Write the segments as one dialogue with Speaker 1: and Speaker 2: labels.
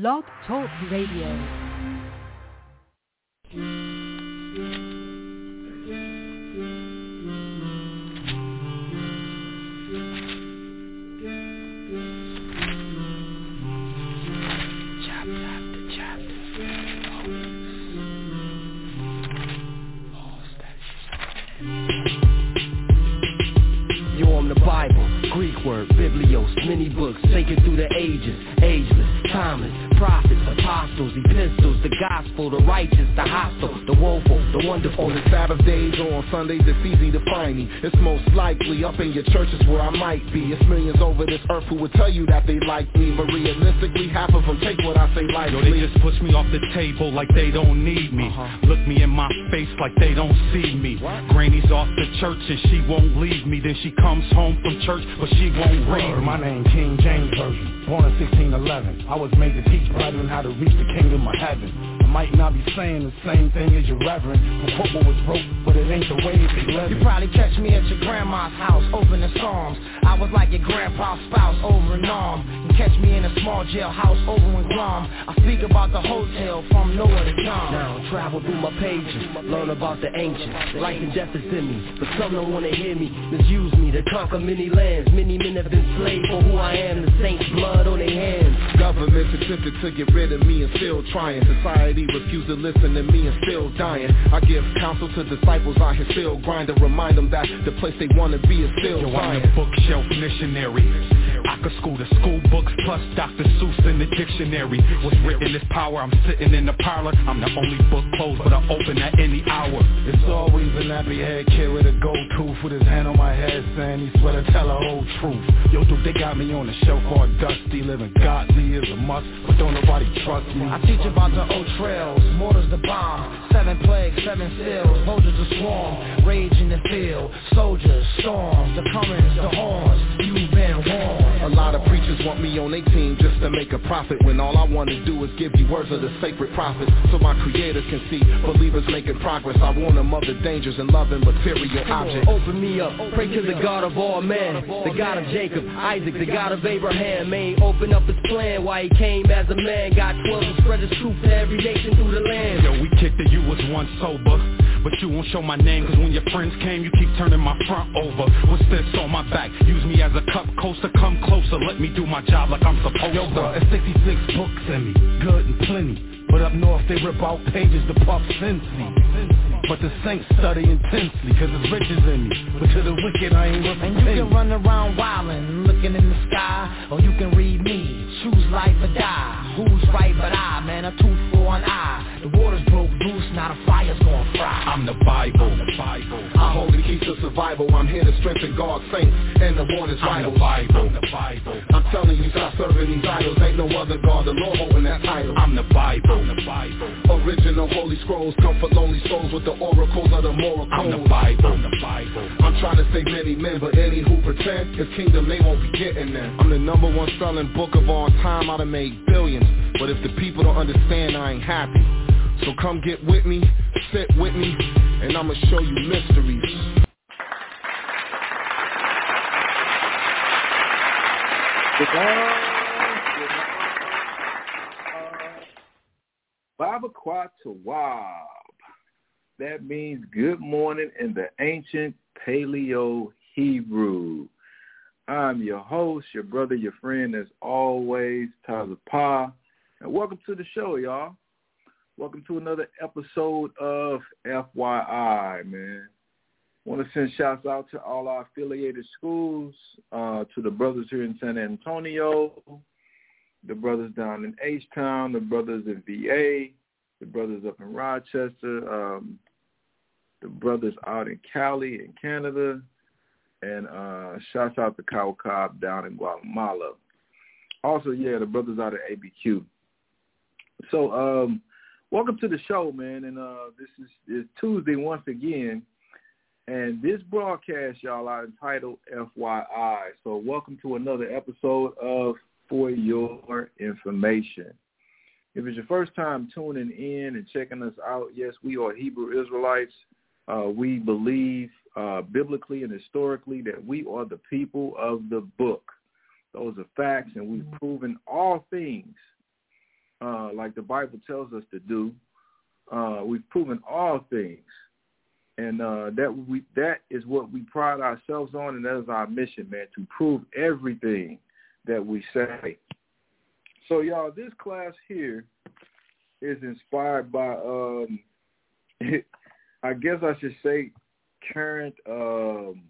Speaker 1: Blog Talk Radio.
Speaker 2: Word, biblios, many books, taken through the ages, ageless, timeless, prophets, apostles, epistles, the gospel, the righteous, the hostile, the woeful, the wonderful.
Speaker 3: On the Sabbath days or on Sundays, it's easy to find me. It's most likely up in your churches where I might be. It's millions over this earth who would tell you that they like me, but realistically, half of them take what I say
Speaker 4: Yo,
Speaker 3: lightly.
Speaker 4: they just push me off the table like they don't need me. Uh-huh. Look me in my face like they don't see me. Granny's off the church and she won't leave me. Then she comes home from church, but she won't read me.
Speaker 5: my name King James Version, born in 1611. I was made to teach brethren how to reach the kingdom of heaven. I might not be saying the same thing as your reverend, but what was wrote, but it ain't the way they live
Speaker 2: You probably catch me at your grandma's house, opening psalms. I was like your grandpa's spouse over in Nam. You catch me in a small jailhouse over in Guam. I speak about the hotel from nowhere to come. Now travel through my pages, learn about the ancients. Life and death is in me, but some don't wanna hear me. Misuse me to conquer many lands. Many men have been slaves for who I am. The saints' blood on their hands.
Speaker 3: Governments attempted to get rid of me and still trying. Society refused to listen to me and still dying. I give counsel to disciples out here still grinding. Remind them that the place they wanna be is still
Speaker 4: Yo, I'm the bookshelf missionary. I could school the school books plus Dr. Seuss in the dictionary. What's written is power. I'm sitting in the parlor. I'm the only book closed, but I open at any hour.
Speaker 5: It's always a nappy head kid with a gold tooth with his hand on my head saying he swear to tell the whole truth. Yo, dude, they got me on a show called Dusty, living godly is a must, but don't nobody trust me.
Speaker 2: I teach about the old trails, mortars the bomb, seven plagues, seven seals, soldiers to swarm, rage in the field, soldiers, storms, the comings, the horns, you've been warned.
Speaker 3: A lot of preachers want me on their team just to make a profit When all I want to do is give you words of the sacred prophets So my creators can see believers making progress. I warn them of the dangers in loving material objects.
Speaker 2: Open me up, pray to the God of all men The God of Jacob, Isaac, the God of Abraham. May open up his plan why he came as a man. Got twelve and spread his truth to every nation through the land.
Speaker 4: Yo, we kicked it, you was once sober. But you won't show my name, cause when your friends came, you keep turning my front over. What's this on my back? Use me as a cup coaster, come closer, let me do my job like I'm supposed
Speaker 5: Yo,
Speaker 4: to.
Speaker 5: bro, it's 66 books in me, good and plenty. But up north they rip out pages to puff Cincy. But the saints study intensely, cause it's riches in me. But to the wicked I ain't worth a
Speaker 2: And you
Speaker 5: penny.
Speaker 2: can run around wildin', looking in the sky Or you can read me, choose life or die Who's right but I, man, a tooth for an eye The waters broke loose, now the fire's gonna fry
Speaker 4: I'm the Bible, the Bible.
Speaker 3: I hold the keys to survival I'm here to strengthen God's saints And the warn is
Speaker 4: I'm the Bible, the Bible.
Speaker 3: I'm telling you stop serving these idols Ain't no other God, the Lord holding that title
Speaker 4: I'm the Bible, the Bible.
Speaker 3: Original holy scrolls comfort lonely souls with the oracles of the moral
Speaker 4: I'm the Bible, the Bible.
Speaker 3: I'm trying to save many men, but any who pretend His kingdom they won't be getting there. I'm the number one selling book of all time. I done made billions, but if the people don't understand, I ain't happy. So come get with me, sit with me, and I'ma show you mysteries.
Speaker 6: Babakwa Tawab. That means good morning in the ancient Paleo Hebrew. I'm your host, your brother, your friend, as always, Taza Pa. And welcome to the show, y'all. Welcome to another episode of FYI, man. Want to send shouts out to all our affiliated schools, uh, to the brothers here in San Antonio, the brothers down in H-Town, the brothers in VA, the brothers up in Rochester, um, the brothers out in Cali in Canada, and uh, shouts out to Kyle Cobb down in Guatemala. Also, yeah, the brothers out at ABQ. So, um, welcome to the show, man. And uh, this is it's Tuesday once again. And this broadcast, y'all, are entitled FYI. So welcome to another episode of For Your Information. If it's your first time tuning in and checking us out, yes, we are Hebrew Israelites. Uh, we believe uh, biblically and historically that we are the people of the book. Those are facts, and we've proven all things uh, like the Bible tells us to do. Uh, we've proven all things, and uh, that we that is what we pride ourselves on, and that is our mission, man, to prove everything that we say. So, y'all, this class here is inspired by, um, I guess I should say, current um,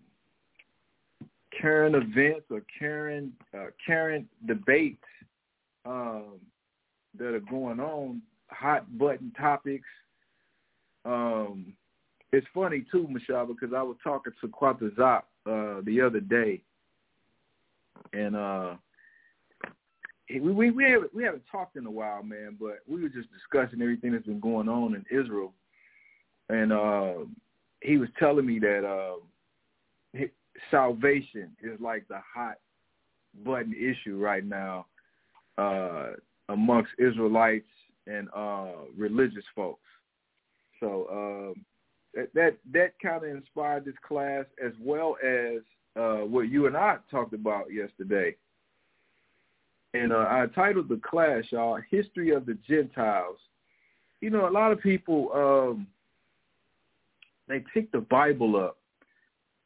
Speaker 6: current events or current uh, current debates um, that are going on, hot button topics. Um, it's funny too, Michelle, because I was talking to Quata Zop uh, the other day, and uh, we we we haven't, we haven't talked in a while, man. But we were just discussing everything that's been going on in Israel, and uh, he was telling me that uh, salvation is like the hot button issue right now uh, amongst Israelites and uh, religious folks. So um, that that, that kind of inspired this class as well as uh, what you and I talked about yesterday. And uh, I titled the class, y'all, "History of the Gentiles." You know, a lot of people um, they pick the Bible up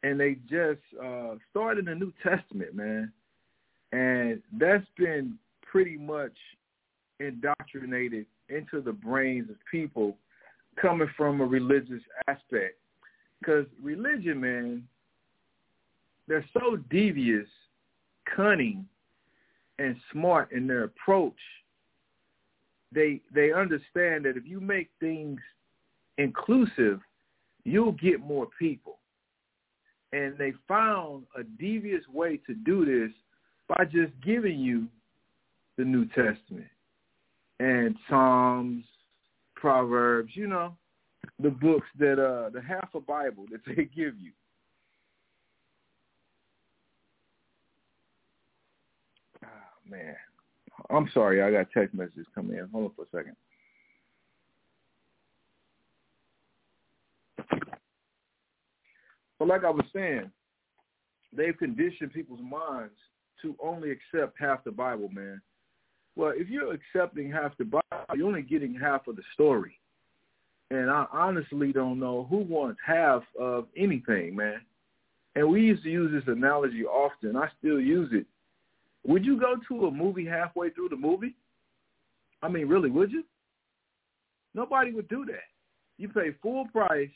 Speaker 6: and they just uh, started the New Testament, man, and that's been pretty much indoctrinated into the brains of people coming from a religious aspect. Because religion, man, they're so devious, cunning, and smart in their approach. They they understand that if you make things inclusive, you'll get more people. And they found a devious way to do this by just giving you the New Testament and Psalms, Proverbs, you know, the books that uh the half a Bible that they give you. Oh, man. I'm sorry, I got text messages coming in. Hold on for a second. But like I was saying, they've conditioned people's minds to only accept half the Bible, man. Well, if you're accepting half the Bible, you're only getting half of the story. And I honestly don't know who wants half of anything, man. And we used to use this analogy often. I still use it. Would you go to a movie halfway through the movie? I mean, really, would you? Nobody would do that. You pay full price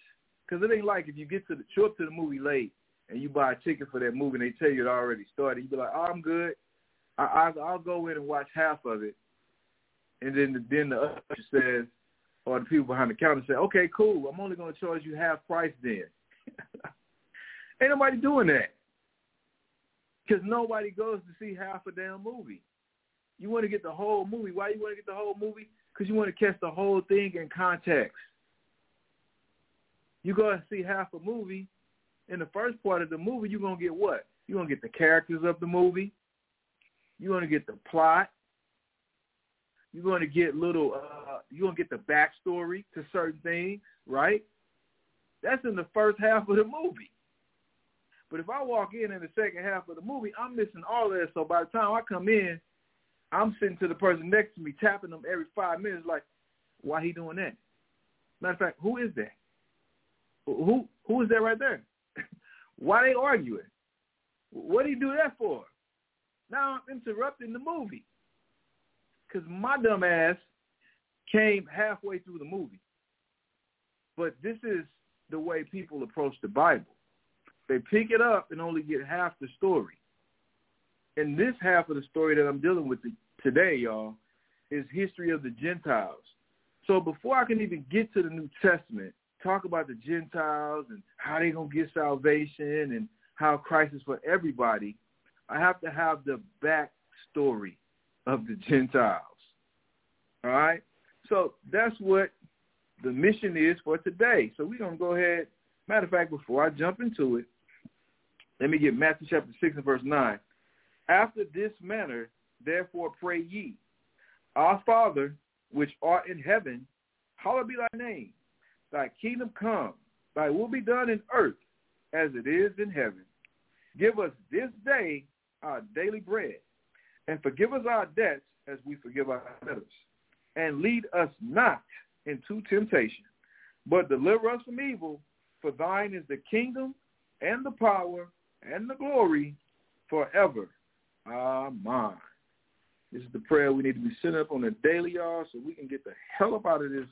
Speaker 6: because it ain't like if you get to the, show up to the movie late and you buy a ticket for that movie and they tell you it already started. You be like, oh, I'm good. I, I I'll go in and watch half of it, and then the, then the usher says, or the people behind the counter say, okay, cool. I'm only going to charge you half price then. ain't nobody doing that because nobody goes to see half a damn movie. You want to get the whole movie. Why you want to get the whole movie? Because you want to catch the whole thing in context. You go and see half a movie. In the first part of the movie, you're going to get what? You're going to get the characters of the movie. You're going to get the plot. You're going to get little, uh, you're going to get the backstory to certain things, right? That's in the first half of the movie. But if I walk in in the second half of the movie, I'm missing all of that. So by the time I come in, I'm sitting to the person next to me, tapping them every five minutes, like, why he doing that? Matter of fact, who is that? Who who is that right there? Why they arguing? What do you do that for? Now I'm interrupting the movie because my dumb ass came halfway through the movie. But this is the way people approach the Bible. They pick it up and only get half the story. And this half of the story that I'm dealing with today, y'all, is history of the Gentiles. So before I can even get to the New Testament, talk about the Gentiles and how they're going to get salvation and how Christ is for everybody, I have to have the backstory of the Gentiles. All right? So that's what the mission is for today. So we're going to go ahead. Matter of fact, before I jump into it, let me get Matthew chapter 6 and verse 9. After this manner, therefore pray ye, Our Father, which art in heaven, hallowed be thy name thy kingdom come, thy will be done in earth as it is in heaven. Give us this day our daily bread, and forgive us our debts as we forgive our debtors. and lead us not into temptation, but deliver us from evil. For thine is the kingdom and the power and the glory forever. Amen. This is the prayer we need to be setting up on the daily, y'all, so we can get the hell up out of this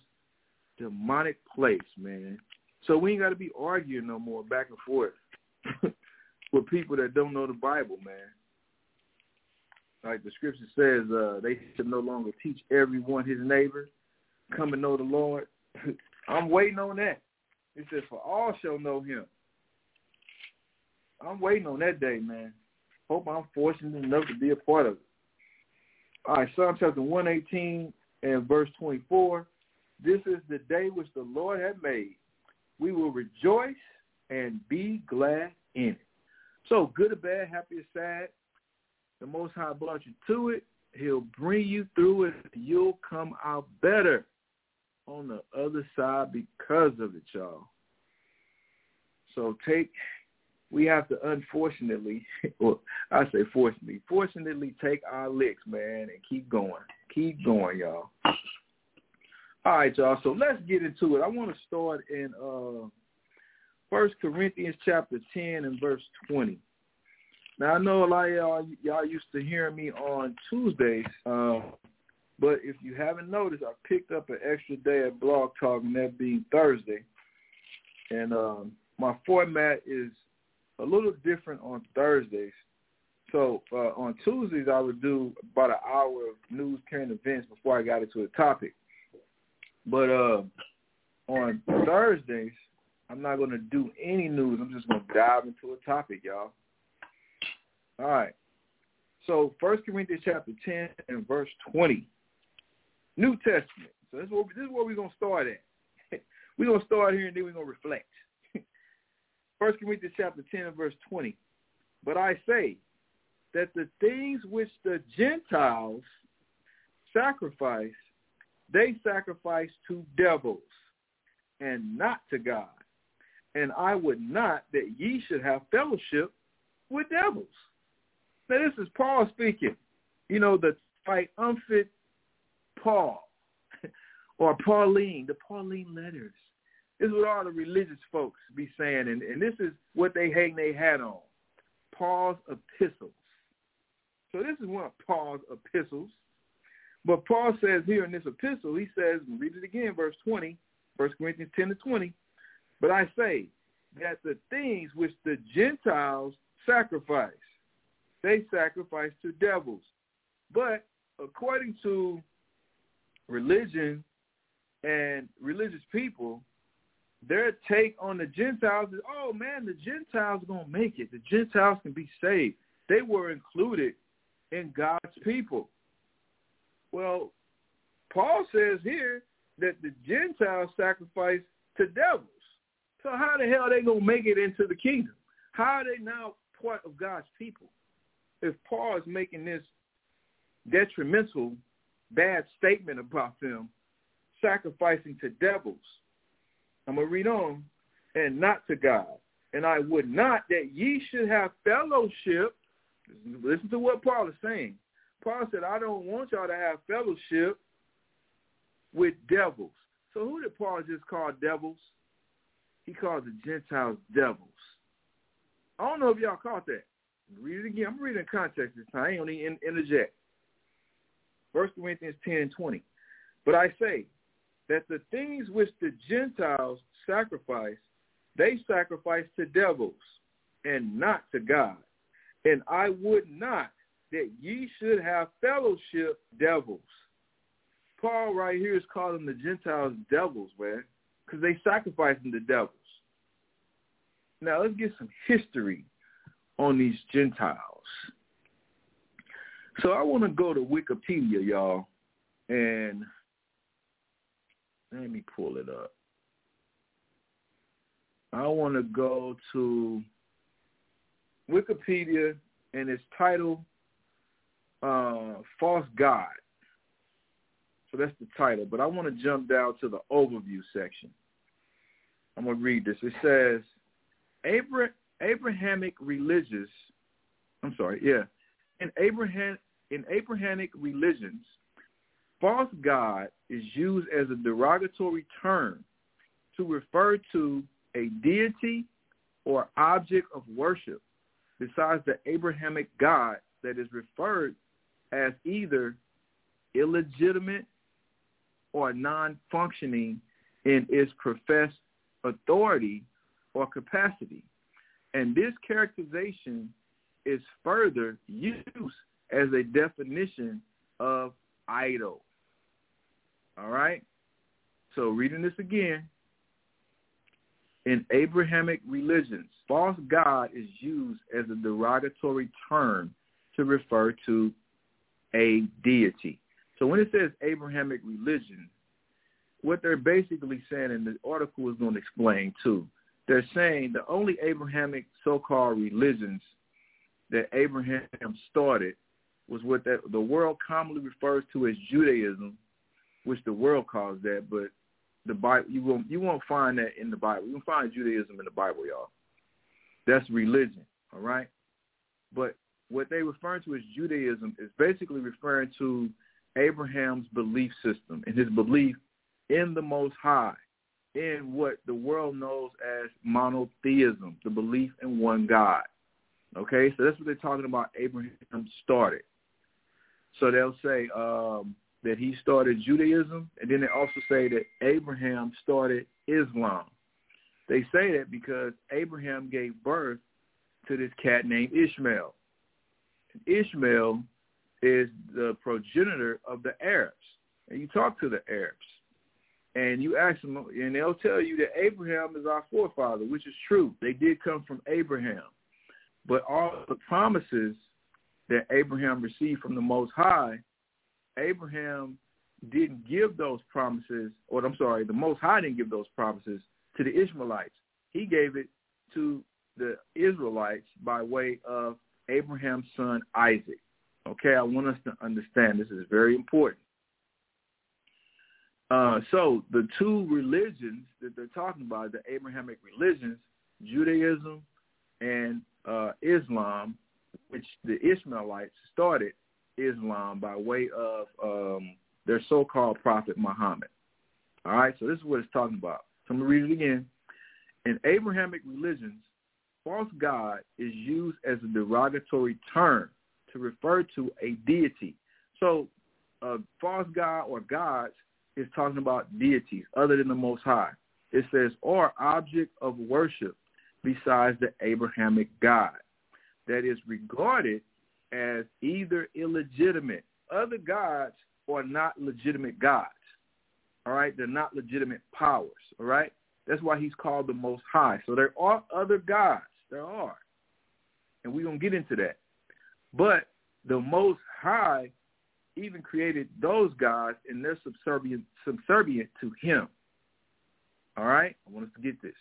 Speaker 6: demonic place, man. So we ain't got to be arguing no more back and forth with people that don't know the Bible, man. Like the scripture says, uh, they should no longer teach everyone his neighbor, come and know the Lord. I'm waiting on that. It says, for all shall know him. I'm waiting on that day, man. Hope I'm fortunate enough to be a part of it. All right, Psalm chapter 118 and verse 24. This is the day which the Lord had made. We will rejoice and be glad in it. So good or bad, happy or sad, the Most High brought you to it. He'll bring you through it. You'll come out better on the other side because of it, y'all. So take, we have to unfortunately, or I say fortunately, fortunately take our licks, man, and keep going. Keep going, y'all. All right, y'all. So let's get into it. I want to start in uh First Corinthians chapter 10 and verse 20. Now I know a lot of y'all y'all used to hear me on Tuesdays, um, but if you haven't noticed, I picked up an extra day at Blog Talk, and that being Thursday. And um, my format is a little different on Thursdays. So uh, on Tuesdays, I would do about an hour of news, current events before I got into a topic. But uh, on Thursdays, I'm not going to do any news. I'm just going to dive into a topic, y'all. All right. So First Corinthians chapter 10 and verse 20. New Testament. So this is where, this is where we're going to start at. we're going to start here and then we're going to reflect. First Corinthians chapter 10 and verse 20. But I say that the things which the Gentiles sacrifice, they sacrifice to devils and not to God. And I would not that ye should have fellowship with devils. Now this is Paul speaking. You know, the triumphant Paul or Pauline, the Pauline letters. This is what all the religious folks be saying, and, and this is what they hang their hat on. Paul's epistles. So this is one of Paul's epistles. But Paul says here in this epistle, he says, read it again, verse 20, 1 Corinthians 10 to 20, but I say that the things which the Gentiles sacrifice, they sacrifice to devils. But according to religion and religious people, their take on the Gentiles is, oh man, the Gentiles are going to make it. The Gentiles can be saved. They were included in God's people. Well, Paul says here that the Gentiles sacrifice to devils. So how the hell are they going to make it into the kingdom? How are they now part of God's people? If Paul is making this detrimental, bad statement about them sacrificing to devils, I'm going to read on, and not to God. And I would not that ye should have fellowship. Listen to what Paul is saying. Paul said, I don't want y'all to have fellowship with devils. So who did Paul just call devils? He called the Gentiles devils. I don't know if y'all caught that. Read it again. I'm reading context this time. I ain't going to interject. First Corinthians 10 and 20. But I say that the things which the Gentiles sacrifice, they sacrifice to devils and not to God. And I would not that ye should have fellowship devils. Paul right here is calling the Gentiles devils, man, because they sacrificing the devils. Now let's get some history on these Gentiles. So I want to go to Wikipedia, y'all, and let me pull it up. I want to go to Wikipedia, and it's titled uh, False God. So that's the title. But I want to jump down to the overview section. I'm going to read this. It says, Abraham, Abrahamic religious, I'm sorry, yeah, in Abraham in Abrahamic religions, false god is used as a derogatory term to refer to a deity or object of worship besides the Abrahamic God that is referred as either illegitimate or non-functioning in its professed authority or capacity. And this characterization is further used as a definition of idol. All right? So reading this again, in Abrahamic religions, false god is used as a derogatory term to refer to a deity. So when it says Abrahamic religion, what they're basically saying, and the article is going to explain too, they're saying the only Abrahamic so-called religions that Abraham started was what that the world commonly refers to as Judaism, which the world calls that, but the Bible you won't you won't find that in the Bible. You won't find Judaism in the Bible, y'all. That's religion, all right? But what they refer to as Judaism is basically referring to Abraham's belief system and his belief in the Most High, in what the world knows as monotheism, the belief in one God. Okay, so that's what they're talking about. Abraham started. So they'll say um, that he started Judaism, and then they also say that Abraham started Islam. They say that because Abraham gave birth to this cat named Ishmael. And Ishmael is the progenitor of the Arabs. And you talk to the Arabs, and you ask them, and they'll tell you that Abraham is our forefather, which is true. They did come from Abraham. But all the promises that Abraham received from the Most High Abraham didn't give those promises, or I'm sorry, the Most High didn't give those promises to the Ishmaelites. He gave it to the Israelites by way of Abraham's son Isaac. Okay, I want us to understand this is very important. Uh, so the two religions that they're talking about, the Abrahamic religions, Judaism and uh, Islam, which the Ishmaelites started, Islam by way of um, their so-called prophet Muhammad. All right, so this is what it's talking about. So I'm going to read it again. In Abrahamic religions, false god is used as a derogatory term to refer to a deity. So a false god or gods is talking about deities other than the Most High. It says, or object of worship besides the Abrahamic God that is regarded as either illegitimate. Other gods are not legitimate gods. All right? They're not legitimate powers. All right? That's why he's called the Most High. So there are other gods. There are. And we're to get into that. But the Most High even created those gods and they're subservient, subservient to him. All right? I want us to get this.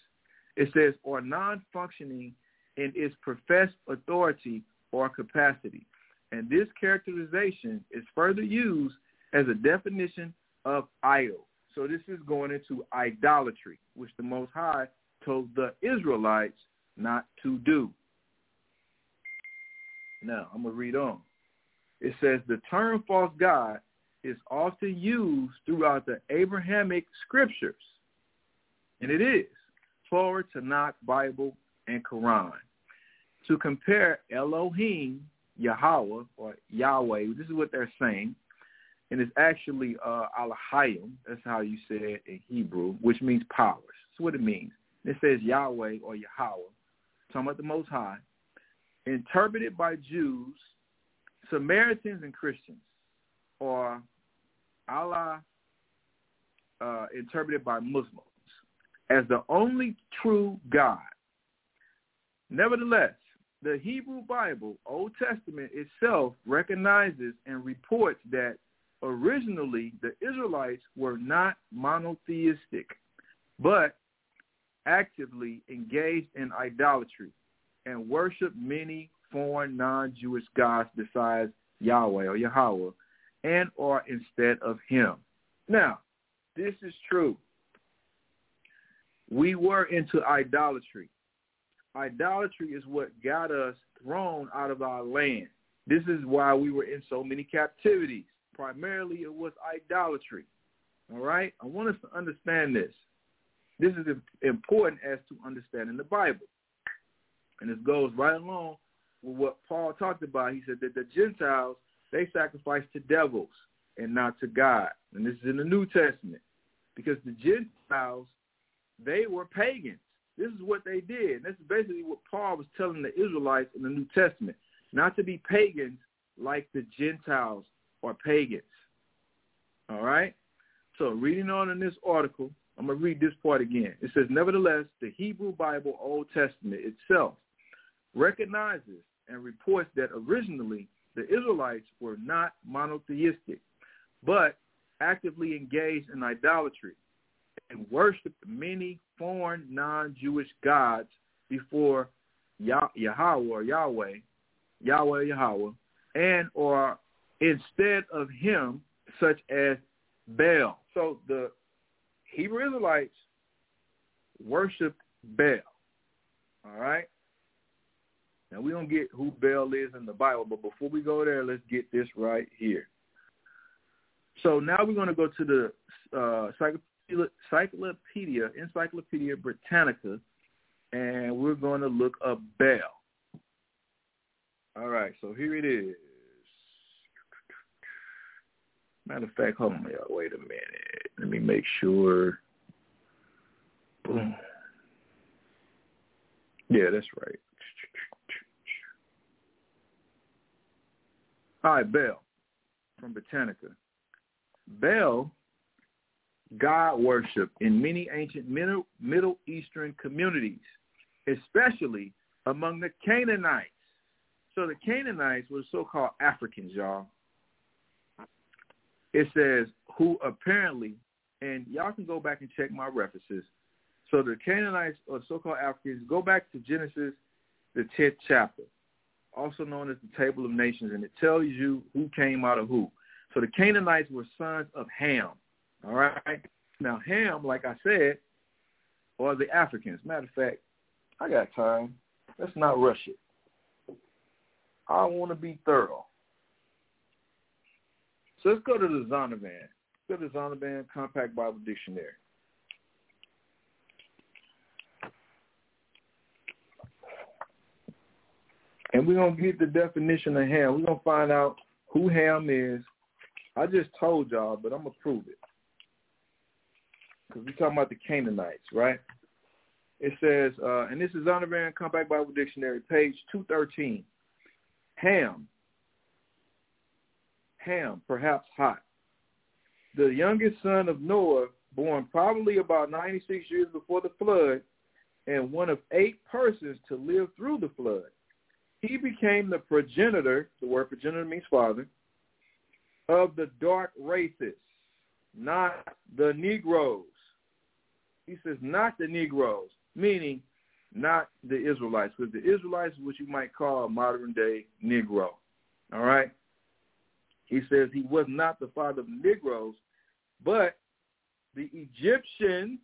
Speaker 6: It says, or non-functioning in its professed authority or capacity. And this characterization is further used as a definition of idol. So this is going into idolatry, which the Most High told the Israelites not to do. Now, I'm going to read on. It says the term false god is often used throughout the Abrahamic scriptures. And it is. Torah, Tanakh, Bible, and Quran to compare Elohim, Yahweh, or Yahweh, this is what they're saying, and it's actually uh, Alahayim, that's how you say it in Hebrew, which means powers. That's what it means. It says Yahweh or Yahweh, talking about the Most High, interpreted by Jews, Samaritans, and Christians, or Allah uh, interpreted by Muslims as the only true God. Nevertheless, the Hebrew Bible, Old Testament itself, recognizes and reports that originally the Israelites were not monotheistic, but actively engaged in idolatry and worshiped many foreign non-Jewish gods besides Yahweh or Yahweh and or instead of him. Now, this is true. We were into idolatry. Idolatry is what got us thrown out of our land. This is why we were in so many captivities. primarily it was idolatry. All right? I want us to understand this. This is important as to understanding the Bible. And this goes right along with what Paul talked about. He said that the Gentiles, they sacrifice to devils and not to God. And this is in the New Testament. Because the Gentiles, they were pagans. This is what they did. And this is basically what Paul was telling the Israelites in the New Testament. Not to be pagans like the Gentiles are pagans. All right? So reading on in this article, I'm going to read this part again. It says, Nevertheless, the Hebrew Bible Old Testament itself recognizes and reports that originally the Israelites were not monotheistic, but actively engaged in idolatry and worshiped many foreign non-Jewish gods before Yahweh or Yahweh, Yahweh Yahweh, and or instead of him, such as Baal. So the Hebrew Israelites worshiped Baal. All right? Now we don't get who Baal is in the Bible, but before we go there, let's get this right here. So now we're going to go to the uh, Encyclopedia, Encyclopedia Britannica, and we're going to look up Baal. All right, so here it is. Matter of fact, hold on, y'all. Wait a minute. Let me make sure. Boom. Yeah, that's right. Right, Bell from Britannica. Bell, God worship in many ancient Middle, Middle Eastern communities, especially among the Canaanites. So the Canaanites were so-called Africans, y'all. It says who apparently, and y'all can go back and check my references. So the Canaanites or so-called Africans, go back to Genesis, the 10th chapter also known as the Table of Nations, and it tells you who came out of who. So the Canaanites were sons of Ham. All right. Now Ham, like I said, are the Africans. Matter of fact, I got time. Let's not rush it. I want to be thorough. So let's go to the Zondervan. Go to the Zondervan Compact Bible Dictionary. And we're going to get the definition of Ham. We're going to find out who Ham is. I just told y'all, but I'm going to prove it. Because we're talking about the Canaanites, right? It says, uh, and this is on the Zondervan Compact Bible Dictionary, page 213. Ham. Ham, perhaps hot. The youngest son of Noah, born probably about 96 years before the flood, and one of eight persons to live through the flood he became the progenitor, the word progenitor means father, of the dark races, not the Negroes. He says not the Negroes, meaning not the Israelites, because the Israelites is what you might call a modern day Negro. All right? He says he was not the father of Negroes, but the Egyptians,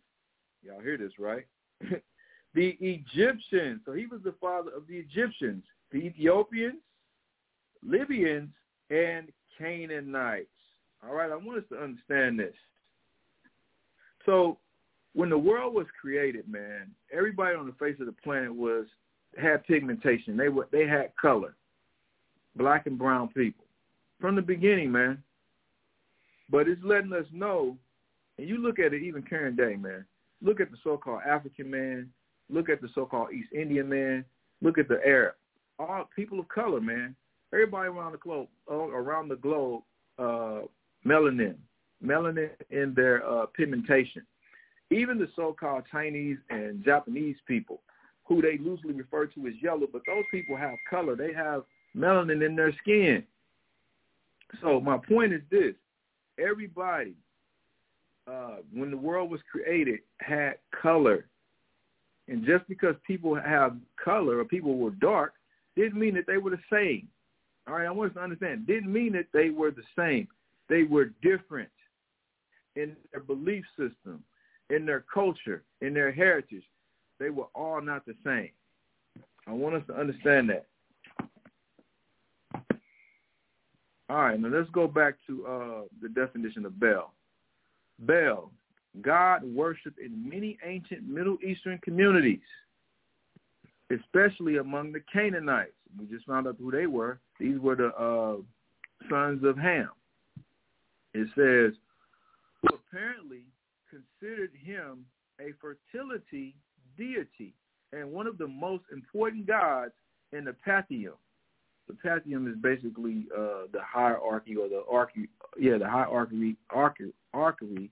Speaker 6: y'all hear this, right? the Egyptians. So he was the father of the Egyptians the Ethiopians, Libyans, and Canaanites. All right, I want us to understand this. So when the world was created, man, everybody on the face of the planet was had pigmentation. They were they had color. Black and brown people. From the beginning, man. But it's letting us know, and you look at it even current day, man. Look at the so-called African man. Look at the so-called East Indian man. Look at the Arab all people of color, man. Everybody around the globe, around the globe, uh, melanin, melanin in their uh, pigmentation. Even the so-called Chinese and Japanese people, who they loosely refer to as yellow, but those people have color. They have melanin in their skin. So my point is this: everybody, uh, when the world was created, had color, and just because people have color or people were dark didn't mean that they were the same. All right, I want us to understand. Didn't mean that they were the same. They were different in their belief system, in their culture, in their heritage. They were all not the same. I want us to understand that. All right, now let's go back to uh, the definition of Baal. Baal, God worshipped in many ancient Middle Eastern communities, especially among the Canaanites. We just found out who they were. These were the uh, sons of Ham. It says, who apparently considered him a fertility deity and one of the most important gods in the pantheon. The pantheon is basically uh, the hierarchy or the archy, yeah, the hierarchy, archy, archy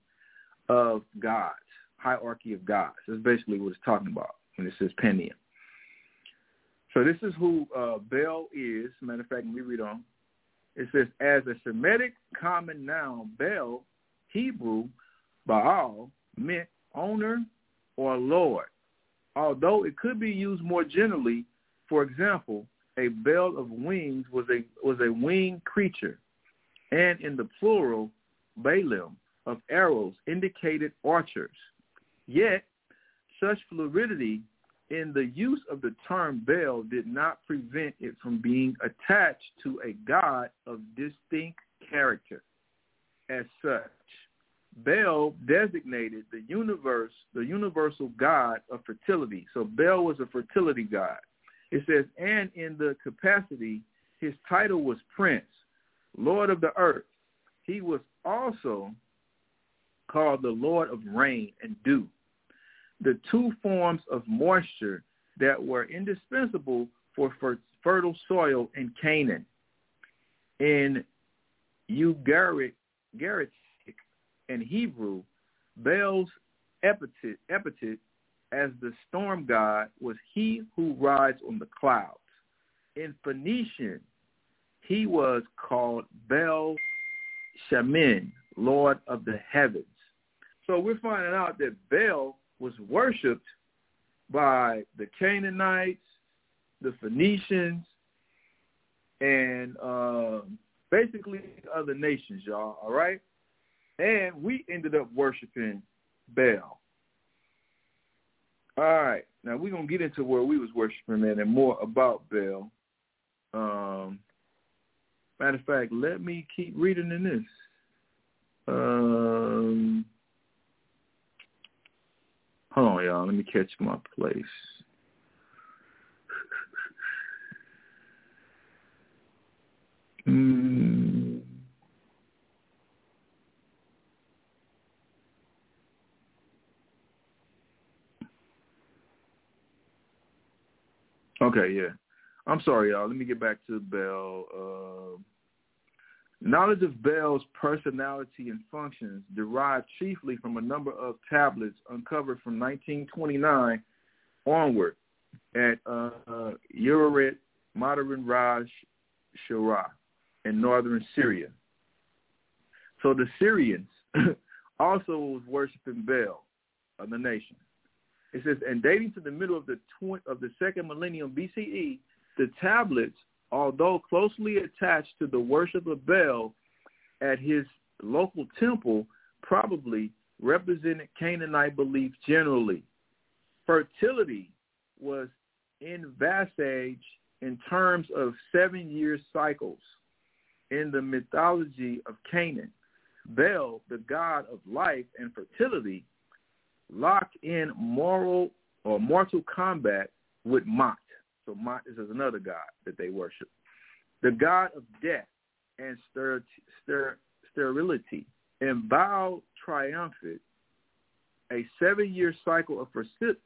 Speaker 6: of gods, hierarchy of gods. That's basically what it's talking about when it says pantheon. So this is who uh, Baal is. Matter of fact, we read on. It says, as a Semitic common noun, Baal, Hebrew, Baal, meant owner or lord although it could be used more generally, for example, a bell of wings was a was a winged creature, and in the plural, Baalim of arrows indicated archers. Yet, such fluidity in the use of the term Baal did not prevent it from being attached to a god of distinct character. As such, Baal designated the universe, the universal god of fertility. So Baal was a fertility god. It says, and in the capacity, his title was Prince, Lord of the Earth. He was also called the Lord of Rain and Dew, the two forms of moisture that were indispensable for fertile soil in Canaan. In Ugaritic, in Hebrew, Baal's epithet, epithet as the storm god was he who rides on the clouds. In Phoenician, he was called Baal Shamin, Lord of the heavens. So we're finding out that Baal was worshipped by the Canaanites, the Phoenicians, and uh, basically other nations, y'all, all right? and we ended up worshiping Baal. All right, now we're gonna get into where we was worshiping that and more about Baal. Um, matter of fact, let me keep reading in this. Um, hold on. Let me catch my place. Mm. Okay, yeah. I'm sorry, y'all. Let me get back to Baal. Uh, knowledge of Baal's personality and functions derived chiefly from a number of tablets uncovered from 1929 onward at uh, modern Ras Shamra in northern Syria. So the Syrians also was worshiping Baal of the nation. It says, and dating to the middle of the tw- of the second millennium BCE, the tablets, although closely attached to the worship of Baal at his local temple, probably represented Canaanite belief generally. Fertility was in age in terms of seven-year cycles in the mythology of Canaan. Baal, the god of life and fertility, locked in moral or mortal combat with Mot. So Mot is another god that they worship. The god of death and ster- ster- sterility. And Baal triumphant, a seven-year cycle of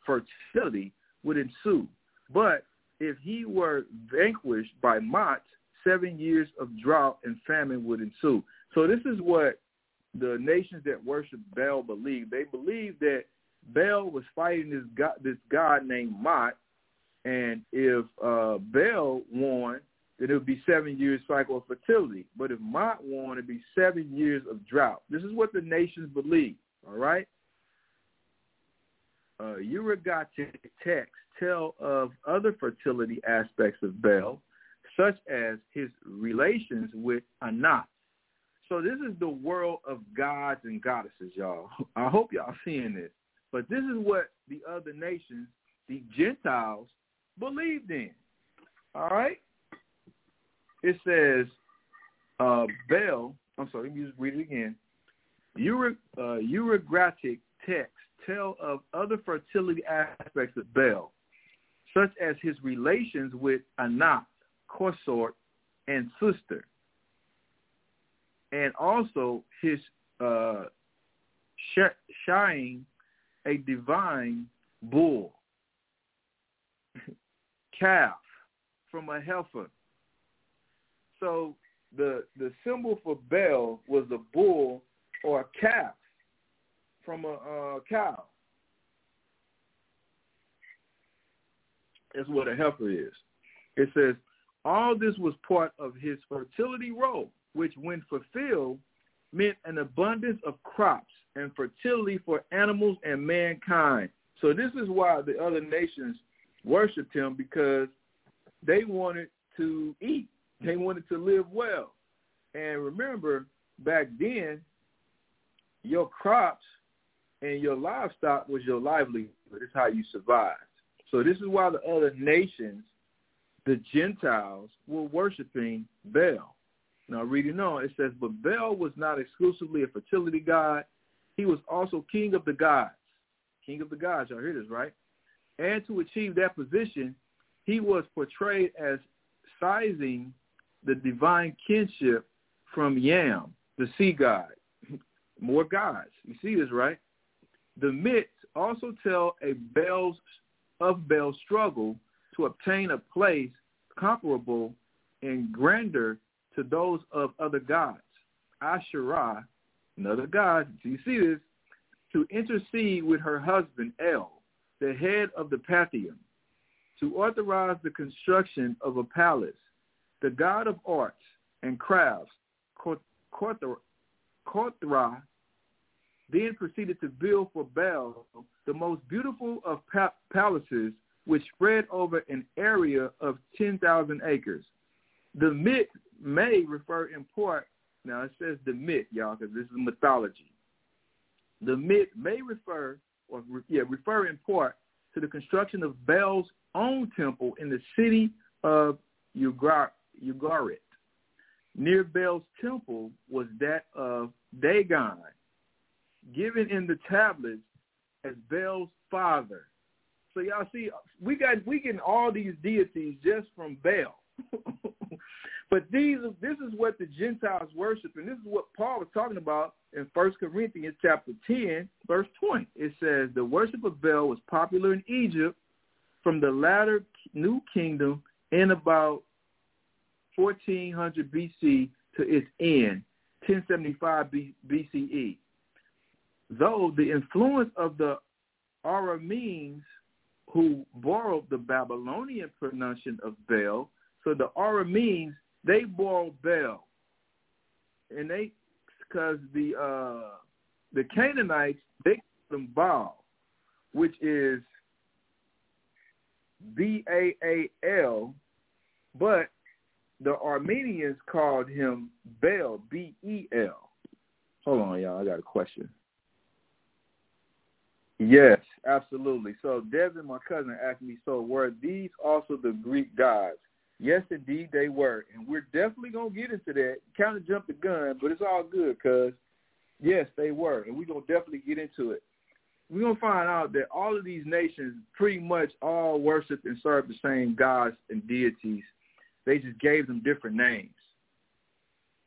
Speaker 6: fertility would ensue. But if he were vanquished by Mot, seven years of drought and famine would ensue. So this is what the nations that worship Baal believe. They believe that Baal was fighting this god, this god named Mot, and if uh, Baal won, then it would be seven years cycle of fertility. But if Mot won, it'd be seven years of drought. This is what the nations believe. All right. Uh, texts tell of other fertility aspects of Baal, such as his relations with Anat. So this is the world of gods and goddesses, y'all. I hope y'all seeing this. But this is what the other nations, the Gentiles, believed in. All right? It says, uh, Bel, I'm sorry, let me just read it again. Ura, uh, texts tell of other fertility aspects of Bel, such as his relations with Anath, consort, and sister, and also his uh, shying a divine bull, calf from a heifer. So the the symbol for Bel was a bull or a calf from a uh, cow. That's what a heifer is. It says all this was part of his fertility role, which when fulfilled meant an abundance of crops and fertility for animals and mankind. So this is why the other nations worshipped him because they wanted to eat. They mm-hmm. wanted to live well. And remember, back then, your crops and your livestock was your livelihood. It's how you survived. So this is why the other nations, the Gentiles, were worshiping Baal. Now reading on, it says, but Baal was not exclusively a fertility god. He was also king of the gods. King of the gods, y'all hear this, right? And to achieve that position, he was portrayed as sizing the divine kinship from Yam, the sea god. More gods. You see this, right? The myths also tell a Baal's of Baal's struggle to obtain a place comparable in grandeur to those of other gods. Asherah, another god, do you see this? To intercede with her husband El, the head of the Pantheon, to authorize the construction of a palace. The god of arts and crafts, Kothar, then proceeded to build for Baal the most beautiful of pa- palaces, which spread over an area of 10,000 acres. The myth may refer in part, now it says the myth, y'all, because this is mythology. The myth may refer, or yeah, refer in part to the construction of Baal's own temple in the city of Ugar- Ugarit. Near Baal's temple was that of Dagon, given in the tablets as Baal's father. So y'all see, we got we getting all these deities just from Baal. but these this is what the Gentiles worship, and this is what Paul was talking about in First Corinthians chapter 10, verse 20. It says the worship of Baal was popular in Egypt from the latter New Kingdom in about 1400 BC to its end, 1075 BCE though the influence of the Arameans who borrowed the Babylonian pronunciation of Baal, so the Arameans, they borrowed Baal. And they, because the uh, the Canaanites, they call them Baal, which is B-A-A-L, but the Armenians called him Bel, B-E-L. Hold on, y'all. I got a question. Yes, absolutely. So Devin, my cousin, asked me, so were these also the Greek gods? Yes, indeed they were. And we're definitely going to get into that. Kind of jumped the gun, but it's all good because, yes, they were. And we're going to definitely get into it. We're going to find out that all of these nations pretty much all worship and serve the same gods and deities. They just gave them different names.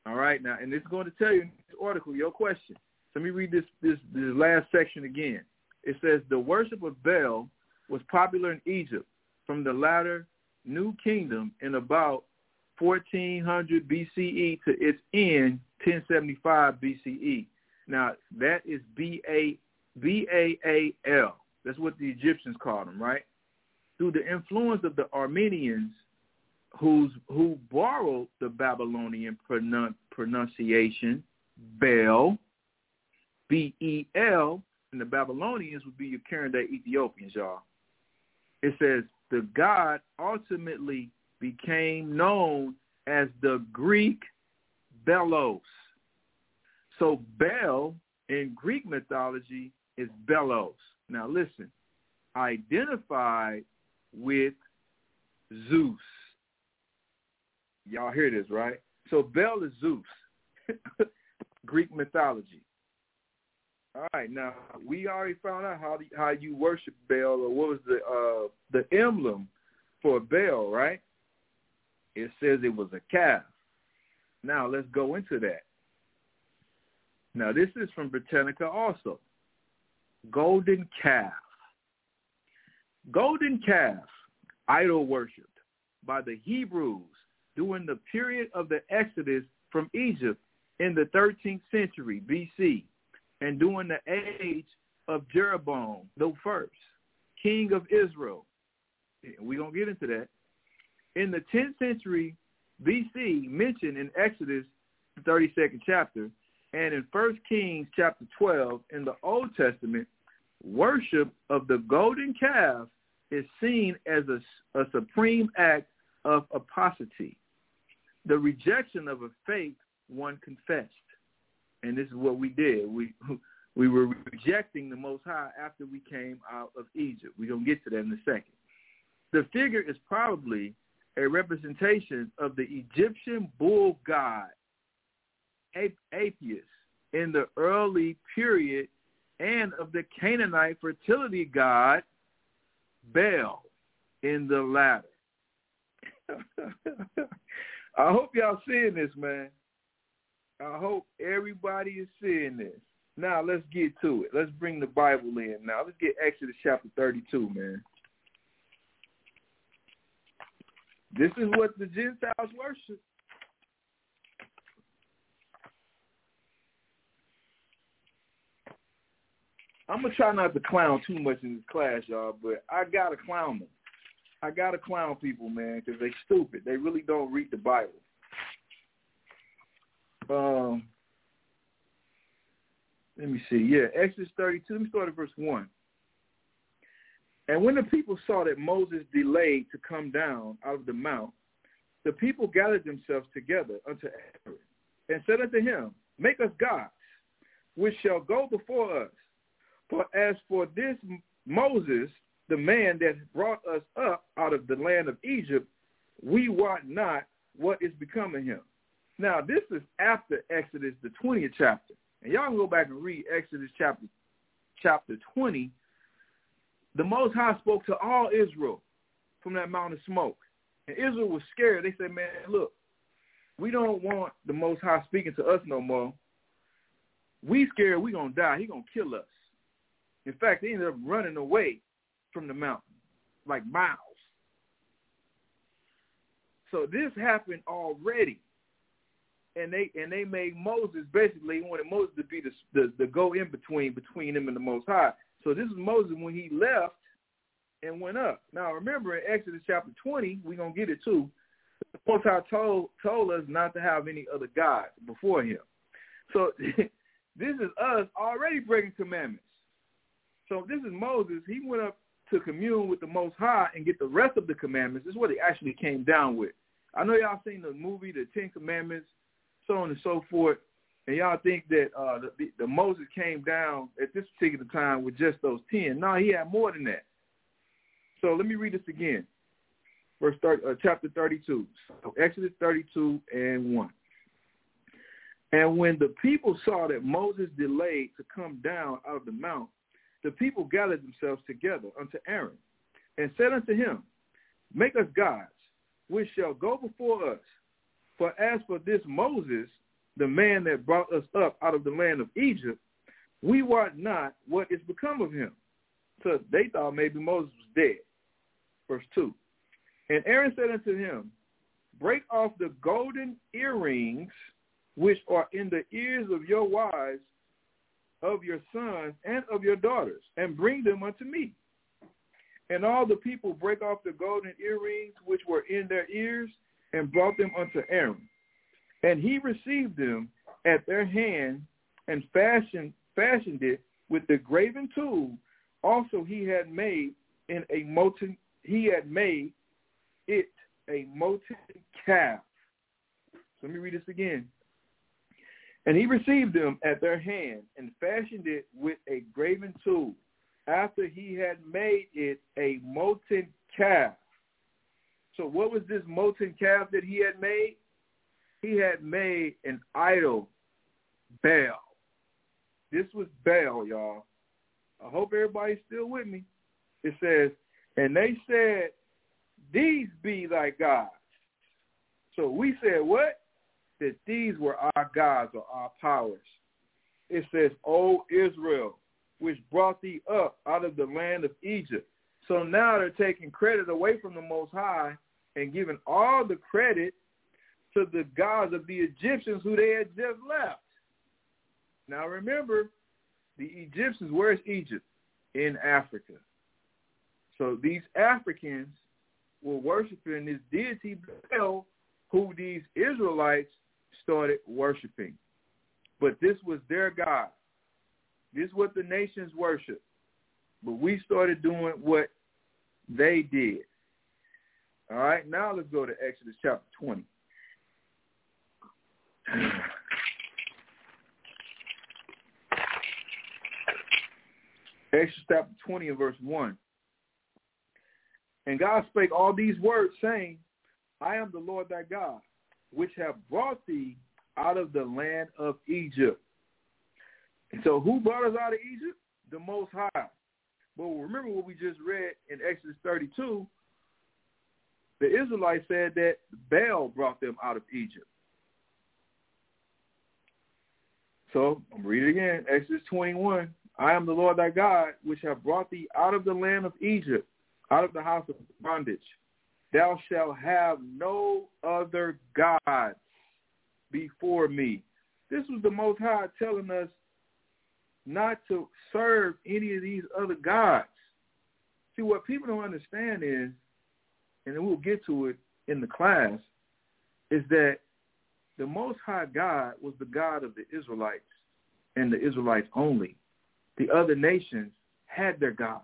Speaker 6: All right, now, and it's going to tell you in this article your question. So let me read this, this, this last section again it says the worship of Baal was popular in Egypt from the latter New Kingdom in about 1400 BCE to its end 1075 BCE. Now that is B A B A A L. That's what the Egyptians called them, right? Through the influence of the Armenians, who's who borrowed the Babylonian pronun- pronunciation Bel, B E L, and the Babylonians would be your current day Ethiopians, y'all. It says the god ultimately became known as the Greek Belos. So Bel in Greek mythology is Belos. Now listen, identified with Zeus. Y'all hear this, right? So Baal is Zeus, Greek mythology. All right, now we already found out how how you worship Baal, or what was the uh, the emblem for Baal, right? It says it was a calf. Now let's go into that. Now this is from Britannica also. Golden calf. Golden calf, idol worshipped by the Hebrews during the period of the Exodus from Egypt in the 13th century BC and during the age of Jeroboam the first, king of Israel. We're going to get into that. In the 10th century BC, mentioned in Exodus, the 32nd chapter, and in 1 Kings chapter 12 in the Old Testament, worship of the golden calf is seen as a, a supreme act of apostasy, the rejection of a faith one confessed. And this is what we did. We we were rejecting the Most High after we came out of Egypt. We're to get to that in a second. The figure is probably a representation of the Egyptian bull god, Apis, in the early period and of the Canaanite fertility god, Baal, in the latter. I hope y'all seeing this, man. I hope everybody is seeing this. Now let's get to it. Let's bring the Bible in now. Let's get Exodus chapter 32, man. This is what the Gentiles worship. I'm gonna try not to clown too much in this class, y'all, but I gotta clown them. I gotta clown people, man, because they stupid. They really don't read the Bible. Um, let me see. Yeah, Exodus 32. Let me start at verse 1. And when the people saw that Moses delayed to come down out of the mount, the people gathered themselves together unto Aaron and said unto him, Make us gods, which shall go before us. For as for this Moses, the man that brought us up out of the land of Egypt, we wot not what is become of him. Now, this is after Exodus, the 20th chapter. And y'all can go back and read Exodus chapter chapter 20 the Most High spoke to all Israel from that mountain of smoke. And Israel was scared. They said, man, look, we don't want the Most High speaking to us no more. We scared we going to die. He going to kill us. In fact, they ended up running away from the mountain, like miles. So this happened already. And they and they made Moses basically wanted Moses to be the the, the go in between between him and the Most High. So this is Moses when he left and went up. Now remember in Exodus chapter 20, we're to get it too, the Most High told, told us not to have any other gods before him. So this is us already breaking commandments. So this is Moses. He went up to commune with the Most High and get the rest of the commandments. This is what he actually came down with. I know y'all seen the movie, The Ten Commandments, so on and so forth and y'all think that uh, the, the Moses came down at this particular time with just those ten. No, he had more than that. So let me read this again. Verse 30, uh, chapter 32. So Exodus 32 and 1. And when the people saw that Moses delayed to come down out of the mount, the people gathered themselves together unto Aaron and said unto him, Make us gods, which shall go before us. For as for this Moses, the man that brought us up out of the land of Egypt, we wot not what is become of him. So they thought maybe Moses was dead. Verse 2. And Aaron said unto him, Break off the golden earrings which are in the ears of your wives, of your sons, and of your daughters, and bring them unto me. And all the people break off the golden earrings which were in their ears, and brought them unto Aaron. And he received them at their hand and fashioned, fashioned it with the graven tool. Also he had made in a molten, he had made it a molten calf. So let me read this again. And he received them at their hand and fashioned it with a graven tool after he had made it a molten calf. So what was this molten calf that he had made? he had made an idol, Baal. This was Baal, y'all. I hope everybody's still with me. It says, and they said, these be thy gods. So we said what? That these were our gods or our powers. It says, O Israel, which brought thee up out of the land of Egypt. So now they're taking credit away from the Most High and giving all the credit to the gods of the Egyptians who they had just left. Now remember, the Egyptians, where's Egypt? In Africa. So these Africans were worshiping this deity Baal, who these Israelites started worshiping. But this was their God. This is what the nations worship. But we started doing what they did. All right, now let's go to Exodus chapter 20. Exodus chapter 20 and verse 1. And God spake all these words, saying, I am the Lord thy God, which have brought thee out of the land of Egypt. And so who brought us out of Egypt? The Most High. But remember what we just read in Exodus 32. The Israelites said that Baal brought them out of Egypt. So I'm reading again, Exodus 21. I am the Lord thy God, which have brought thee out of the land of Egypt, out of the house of bondage. Thou shalt have no other gods before me. This was the Most High telling us not to serve any of these other gods. See, what people don't understand is, and we'll get to it in the class, is that the Most High God was the God of the Israelites and the Israelites only. The other nations had their gods.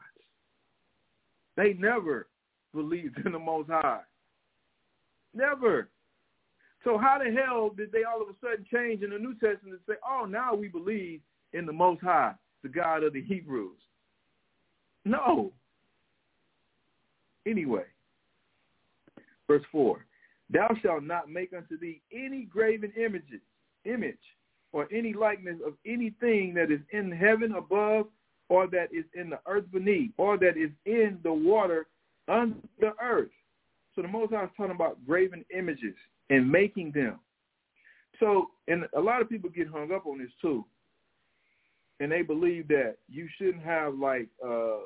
Speaker 6: They never believed in the Most High. Never. So how the hell did they all of a sudden change in the New Testament and say, oh, now we believe in the Most High, the God of the Hebrews? No. Anyway, verse 4, Thou shalt not make unto thee any graven images, image, or any likeness of anything that is in heaven above, or that is in the earth beneath, or that is in the water under the earth. So the Most High is talking about graven images and making them. So, and a lot of people get hung up on this too, and they believe that you shouldn't have like uh,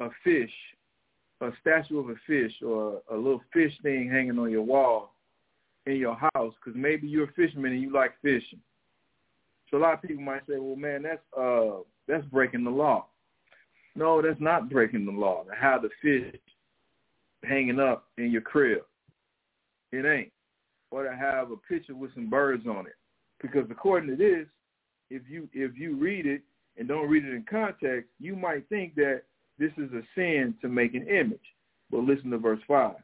Speaker 6: a fish a statue of a fish or a little fish thing hanging on your wall in your house because maybe you're a fisherman and you like fishing. So a lot of people might say, well, man, that's uh, that's breaking the law. No, that's not breaking the law to have the fish hanging up in your crib. It ain't. Or to have a picture with some birds on it. Because according to this, if you if you read it and don't read it in context, you might think that this is a sin to make an image. But listen to verse 5.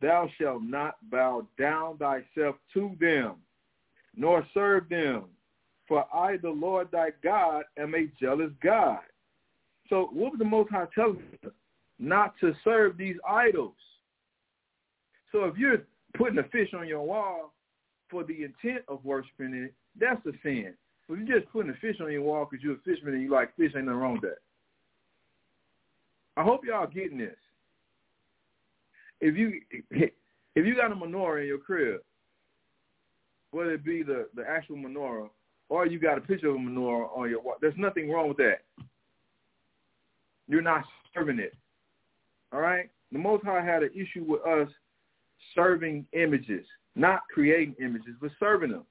Speaker 6: Thou shalt not bow down thyself to them, nor serve them, for I, the Lord thy God, am a jealous God. So what was the Most High telling us? Not to serve these idols. So if you're putting a fish on your wall for the intent of worshiping it, that's a sin. If you're just putting a fish on your wall because you're a fisherman and you like fish, ain't nothing wrong with that. I hope y'all getting this. If you if you got a menorah in your crib, whether it be the the actual menorah or you got a picture of a menorah on your wall, there's nothing wrong with that. You're not serving it. All right? The Most High had an issue with us serving images, not creating images, but serving them.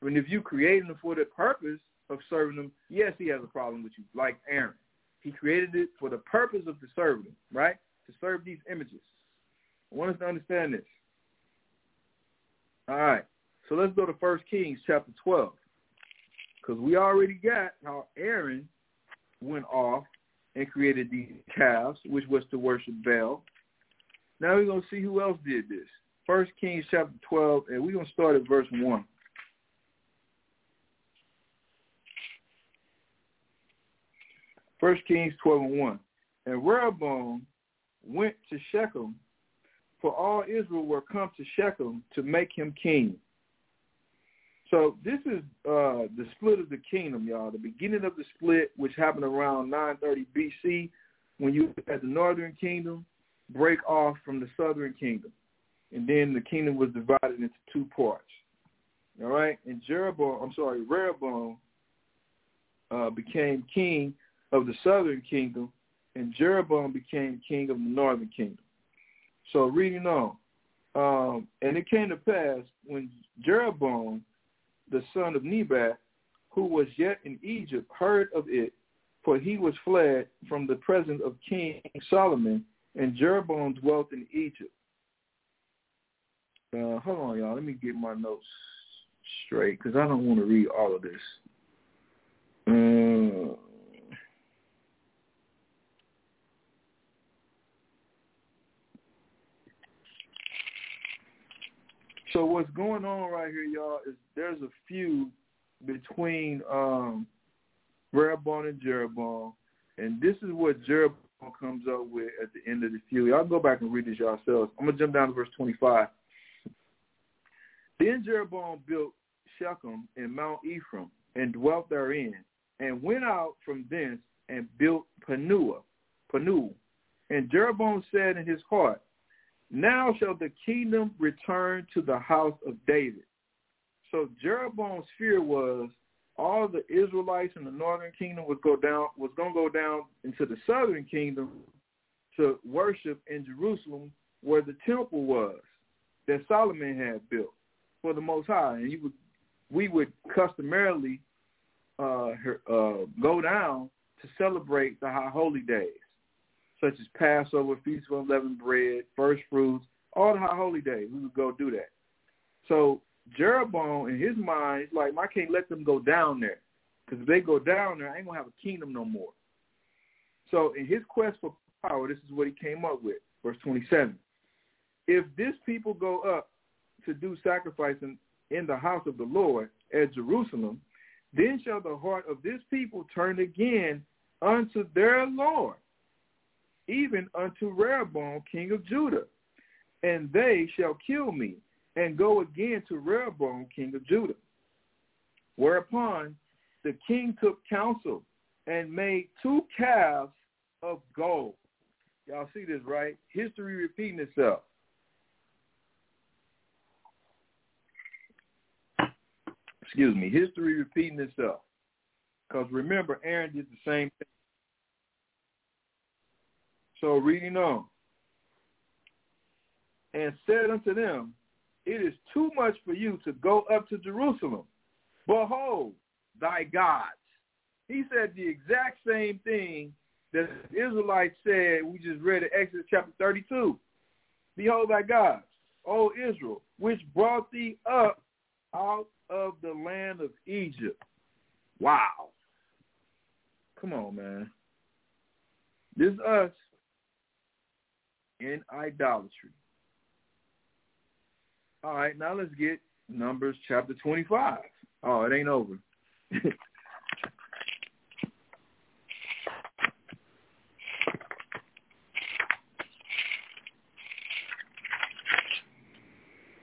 Speaker 6: I mean, if you creating them for the purpose of serving them, yes, he has a problem with you, like Aaron. He created it for the purpose of to serve them, right? To serve these images. I want us to understand this. All right. So let's go to First Kings chapter 12. Because we already got how Aaron went off and created these calves, which was to worship Baal. Now we're going to see who else did this. First Kings chapter 12, and we're going to start at verse 1. First Kings 12 and 1. And Rehoboam went to Shechem for all Israel were come to Shechem to make him king. So this is uh, the split of the kingdom, y'all. The beginning of the split, which happened around 930 BC, when you had the northern kingdom break off from the southern kingdom. And then the kingdom was divided into two parts. All right? And Jeroboam, I'm sorry, Rehoboam uh, became king of the southern kingdom, and Jeroboam became king of the northern kingdom. So reading on. Um, and it came to pass when Jeroboam, the son of Nebat, who was yet in Egypt, heard of it, for he was fled from the presence of King Solomon, and Jeroboam dwelt in Egypt. Uh, hold on, y'all. Let me get my notes straight because I don't want to read all of this. Uh, so what's going on right here, y'all, is there's a feud between um, Rehoboam and Jeroboam, and this is what Jeroboam comes up with at the end of the feud. Y'all go back and read this yourselves. I'm gonna jump down to verse 25. Then Jeroboam built Shechem in Mount Ephraim and dwelt therein, and went out from thence and built Penuel. Penuel. And Jeroboam said in his heart, Now shall the kingdom return to the house of David. So Jeroboam's fear was all the Israelites in the northern kingdom would go down was gonna go down into the southern kingdom to worship in Jerusalem where the temple was that Solomon had built for the Most High, and would we would customarily uh, uh, go down to celebrate the high holy days, such as Passover, Feast of Unleavened Bread, First Fruits, all the high holy days. We would go do that. So Jeroboam, in his mind, he's like, I can't let them go down there. Because if they go down there, I ain't going to have a kingdom no more. So in his quest for power, this is what he came up with. Verse 27. If this people go up to do sacrifice in, in the house of the Lord at Jerusalem, then shall the heart of this people turn again unto their Lord, even unto Rehoboam, king of Judah. And they shall kill me and go again to Rehoboam, king of Judah. Whereupon the king took counsel and made two calves of gold. Y'all see this, right? History repeating itself. Excuse me. History repeating itself. Because remember, Aaron did the same thing. So reading on. And said unto them, it is too much for you to go up to Jerusalem. Behold, thy gods. He said the exact same thing that the Israelites said, we just read in Exodus chapter 32. Behold thy gods, O Israel, which brought thee up out of the land of Egypt. Wow. Come on, man. This is us in idolatry. All right, now let's get Numbers chapter 25. Oh, it ain't over.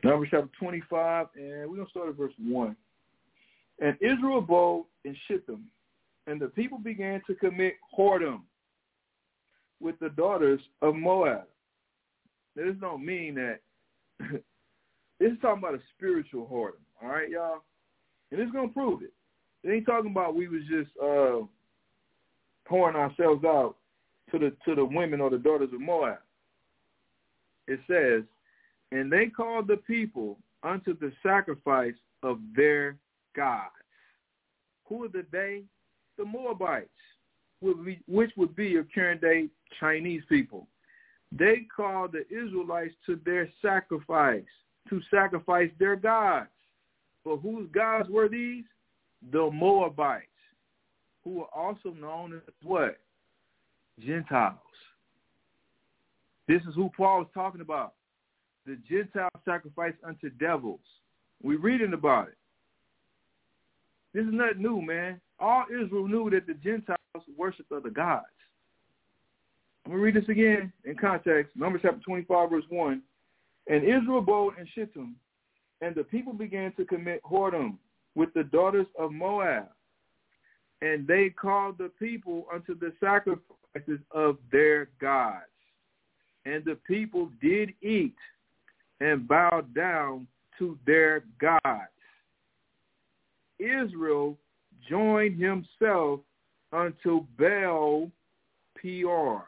Speaker 6: Numbers chapter 25, and we're going to start at verse 1. And Israel abode in Shittim, and the people began to commit whoredom with the daughters of Moab. This don't mean that This is talking about a spiritual whoredom, all right, y'all? And it's going to prove it. It ain't talking about we was just uh, pouring ourselves out to the to the women or the daughters of Moab. It says, and they called the people unto the sacrifice of their gods. Who are the they? The Moabites, which would be your current day Chinese people. They called the Israelites to their sacrifice to sacrifice their gods. But whose gods were these? The Moabites, who were also known as what? Gentiles. This is who Paul was talking about. The Gentiles sacrifice unto devils. We're reading about it. This is not new, man. All Israel knew that the Gentiles worshiped other gods. I'm going to read this again in context. Numbers chapter 25, verse 1. And Israel abode in Shittim, and the people began to commit whoredom with the daughters of Moab. And they called the people unto the sacrifices of their gods. And the people did eat and bowed down to their gods. Israel joined himself unto Baal Peor.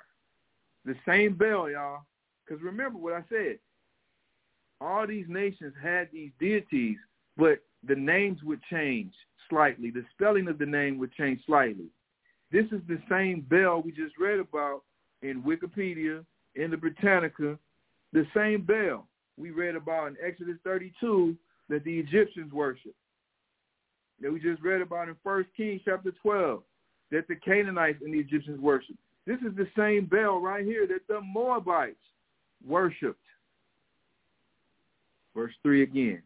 Speaker 6: The same Baal, y'all. Because remember what I said. All these nations had these deities, but the names would change slightly. The spelling of the name would change slightly. This is the same Baal we just read about in Wikipedia, in the Britannica, the same Baal we read about in Exodus 32 that the Egyptians worship. That we just read about in 1 Kings chapter 12 that the Canaanites and the Egyptians worship. This is the same Baal right here that the Moabites worshipped. Verse 3 again.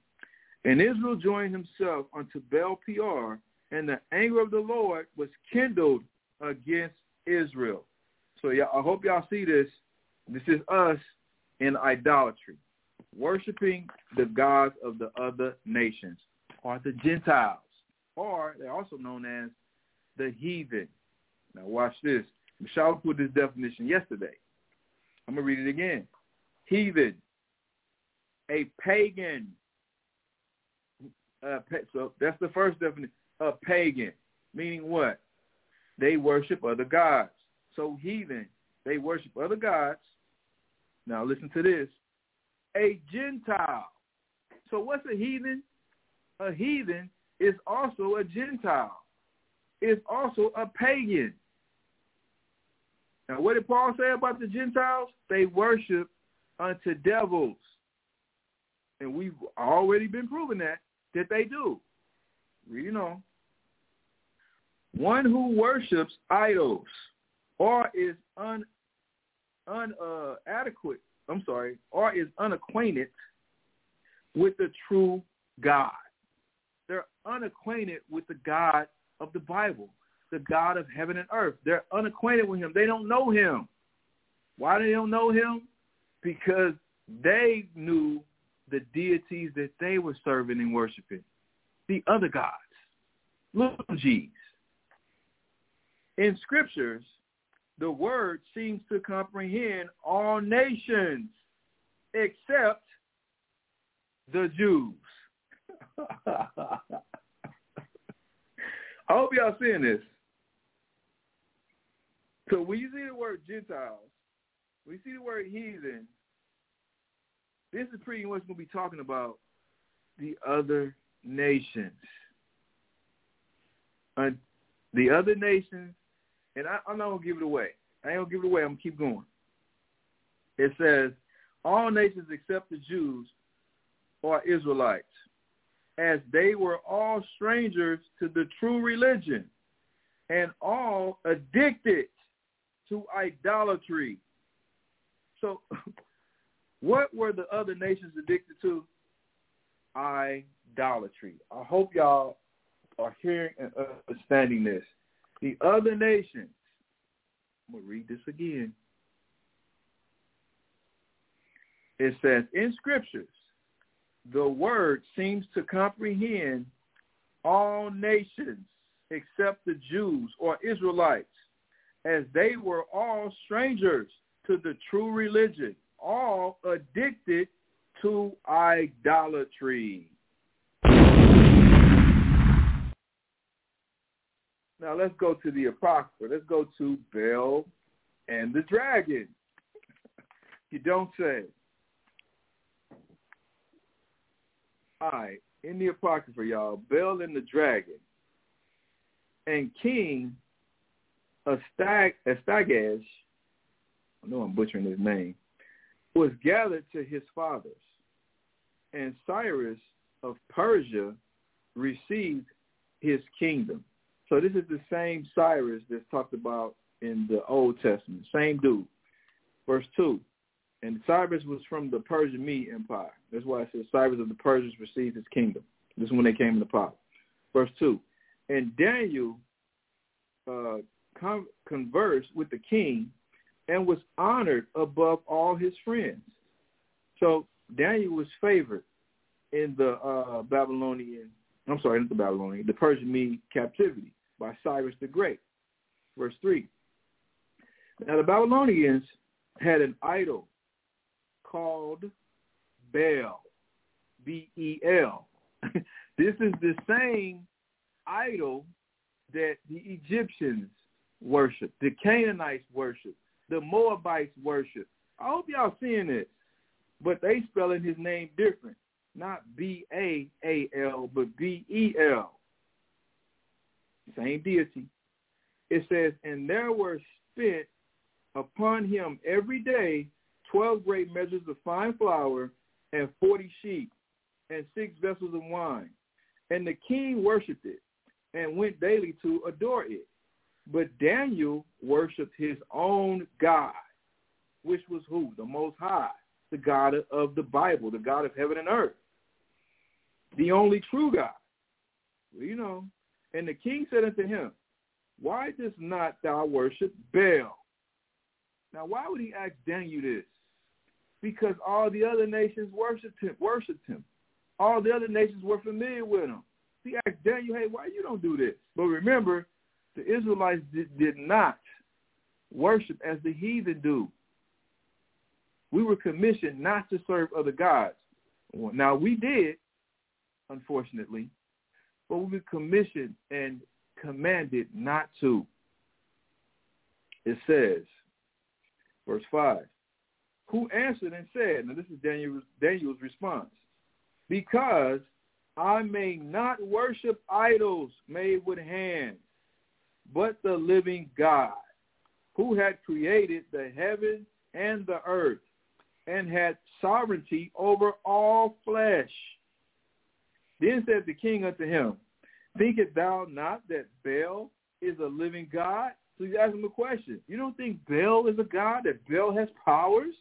Speaker 6: And Israel joined himself unto Baal Peor, and the anger of the Lord was kindled against Israel. So yeah, I hope y'all see this. This is us in idolatry, worshiping the gods of the other nations, or the Gentiles, or they're also known as the heathen. Now watch this. Michelle put this definition yesterday. I'm going to read it again. Heathen, a pagan uh, so that's the first definition. A pagan, meaning what? They worship other gods. So heathen, they worship other gods. Now listen to this. A Gentile. So what's a heathen? A heathen is also a Gentile. Is also a pagan. Now what did Paul say about the Gentiles? They worship unto devils. And we've already been proving that that they do. Reading on. One who worships idols or is un, un uh, adequate, I'm sorry, or is unacquainted with the true God. They're unacquainted with the God of the Bible, the God of heaven and earth. They're unacquainted with him. They don't know him. Why do they don't know him? Because they knew the deities that they were serving and worshiping, the other gods, little g's. In scriptures, the word seems to comprehend all nations except the Jews. I hope y'all seeing this. So when you see the word Gentiles, we see the word heathen, this is pretty much going to be talking about the other nations. Uh, the other nations, and I, I'm not going to give it away. I ain't going to give it away. I'm going to keep going. It says, all nations except the Jews are Israelites, as they were all strangers to the true religion and all addicted to idolatry. So What were the other nations addicted to? Idolatry. I hope y'all are hearing and understanding this. The other nations, I'm going to read this again. It says, in scriptures, the word seems to comprehend all nations except the Jews or Israelites, as they were all strangers to the true religion all addicted to idolatry. Now let's go to the Apocrypha. Let's go to Bel and the Dragon. you don't say. All right, in the Apocrypha, y'all, Bel and the Dragon and King Astag, Astagash, I know I'm butchering his name, was gathered to his fathers, and Cyrus of Persia received his kingdom. So this is the same Cyrus that's talked about in the Old Testament, same dude. Verse 2, and Cyrus was from the Persian Mede Empire. That's why it says Cyrus of the Persians received his kingdom. This is when they came into power. Verse 2, and Daniel uh, con- conversed with the king and was honored above all his friends. So Daniel was favored in the uh, Babylonian, I'm sorry, not the Babylonian, the Persian Mede captivity by Cyrus the Great. Verse 3. Now the Babylonians had an idol called Baal, B-E-L. this is the same idol that the Egyptians worshiped, the Canaanites worship, the Moabites worship. I hope y'all seeing this. But they spelling his name different. Not B-A-A-L, but B-E-L. Same deity. It says, and there were spent upon him every day twelve great measures of fine flour and forty sheep and six vessels of wine. And the king worshipped it and went daily to adore it. But Daniel worshipped his own God, which was who? The Most High, the God of the Bible, the God of heaven and earth, the only true God. You know. And the king said unto him, Why dost not thou worship Baal? Now, why would he ask Daniel this? Because all the other nations worshipped him. Worshipped him. All the other nations were familiar with him. He asked Daniel, hey, why you don't do this? But remember, the Israelites did, did not worship as the heathen do. We were commissioned not to serve other gods. Now, we did, unfortunately, but we were commissioned and commanded not to. It says, verse 5, who answered and said, now this is Daniel's, Daniel's response, because I may not worship idols made with hands, but the living God, who had created the heaven and the earth, and had sovereignty over all flesh. Then said the king unto him, Thinkest thou not that Baal is a living God? So he's asking him a question. You don't think Baal is a God, that Baal has powers?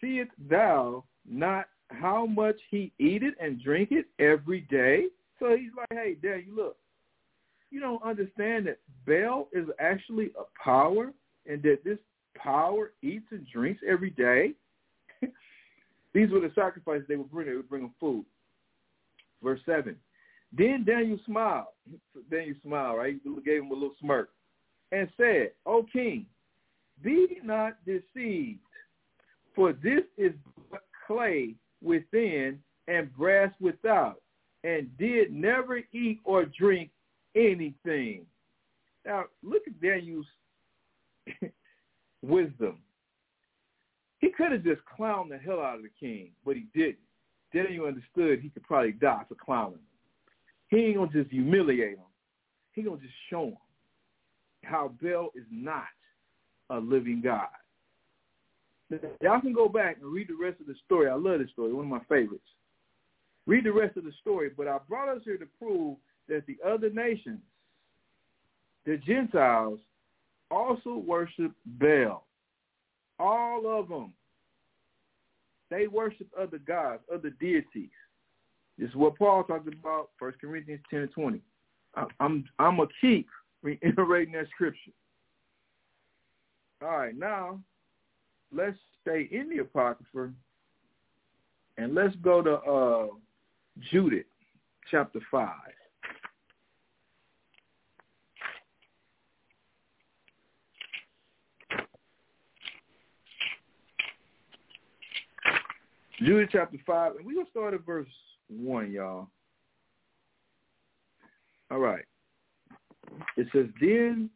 Speaker 6: Seest thou not how much he eateth and drinketh every day? So he's like, hey, Dad, you look, you don't understand that Baal is actually a power and that this power eats and drinks every day? These were the sacrifices they would bring. They would bring them food. Verse 7. Then Daniel smiled. Daniel smiled, right? He gave him a little smirk and said, O king, be not deceived, for this is clay within and brass without, and did never eat or drink anything. Now, look at Daniel's wisdom. He could have just clowned the hell out of the king, but he didn't. Daniel understood he could probably die for clowning him. He ain't going to just humiliate him. He going to just show him how Baal is not a living God. Y'all can go back and read the rest of the story. I love this story, one of my favorites. Read the rest of the story, but I brought us here to prove that the other nations, the Gentiles, also worship Baal. All of them. They worship other gods, other deities. This is what Paul talked about, 1 Corinthians 10 and 20. I'm I'm a keep reiterating that scripture. All right, now let's stay in the Apocrypha and let's go to uh, Judith chapter 5. Judith chapter 5, and we're going to start at verse 1, y'all. All right. It says, Then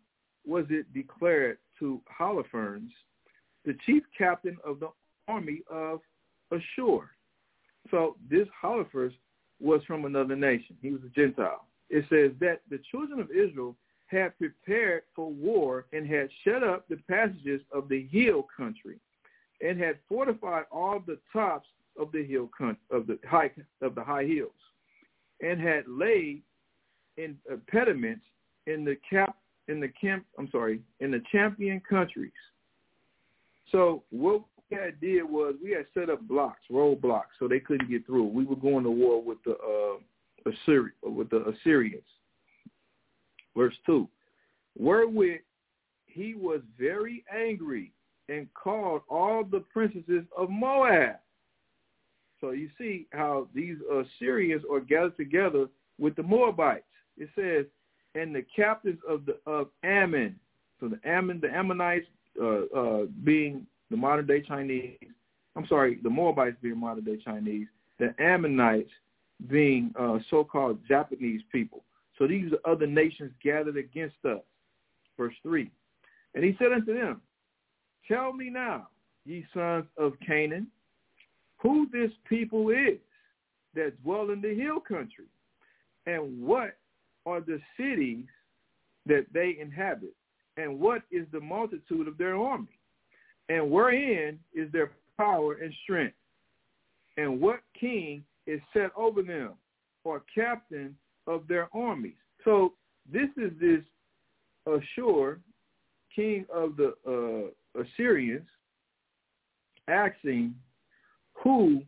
Speaker 6: was it declared to Holofernes the chief captain of the army of Ashur. So this Holofernes was from another nation. He was a Gentile. It says that the children of Israel had prepared for war and had shut up the passages of the hill country and had fortified all the tops of the hill of the high of the high hills and had laid in impediments in the cap in the camp I'm sorry in the champion countries so what we had did was we had set up blocks, roadblocks, so they couldn't get through. We were going to war with the uh, Assyri- with the Assyrians. Verse two, wherewith he was very angry and called all the princesses of Moab. So you see how these Assyrians are gathered together with the Moabites. It says, and the captains of the of Ammon. So the Ammon, the Ammonites uh, uh, being the modern day Chinese. I'm sorry, the Moabites being modern day Chinese. The Ammonites being uh, so-called Japanese people. So these are other nations gathered against us. Verse 3. And he said unto them, Tell me now, ye sons of Canaan, who this people is that dwell in the hill country, and what are the cities that they inhabit, and what is the multitude of their army, and wherein is their power and strength, and what king is set over them, or captain of their armies. So this is this Ashur, king of the uh, Assyrians, asking who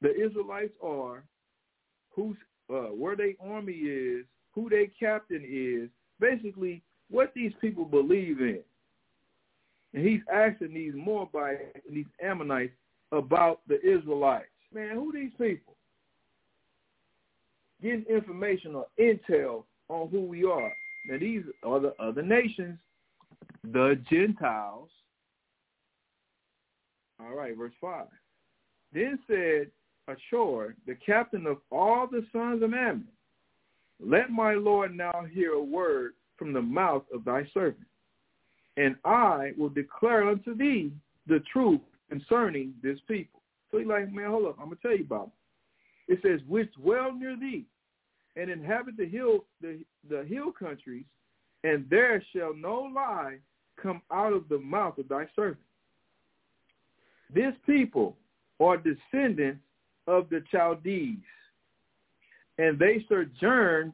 Speaker 6: the Israelites are, who's uh, where their army is, who their captain is, basically what these people believe in. And he's asking these Moabites and these Ammonites about the Israelites. Man, who these people? Getting information or intel on who we are. Now these are the other nations, the Gentiles. All right, verse 5. Then said Achior, the captain of all the sons of Ammon, let my Lord now hear a word from the mouth of thy servant, and I will declare unto thee the truth concerning this people. So he's like, man, hold up, I'm gonna tell you about it. It says, which dwell near thee, and inhabit the hill the the hill countries, and there shall no lie come out of the mouth of thy servant. This people are descendants of the Chaldees, and they sojourned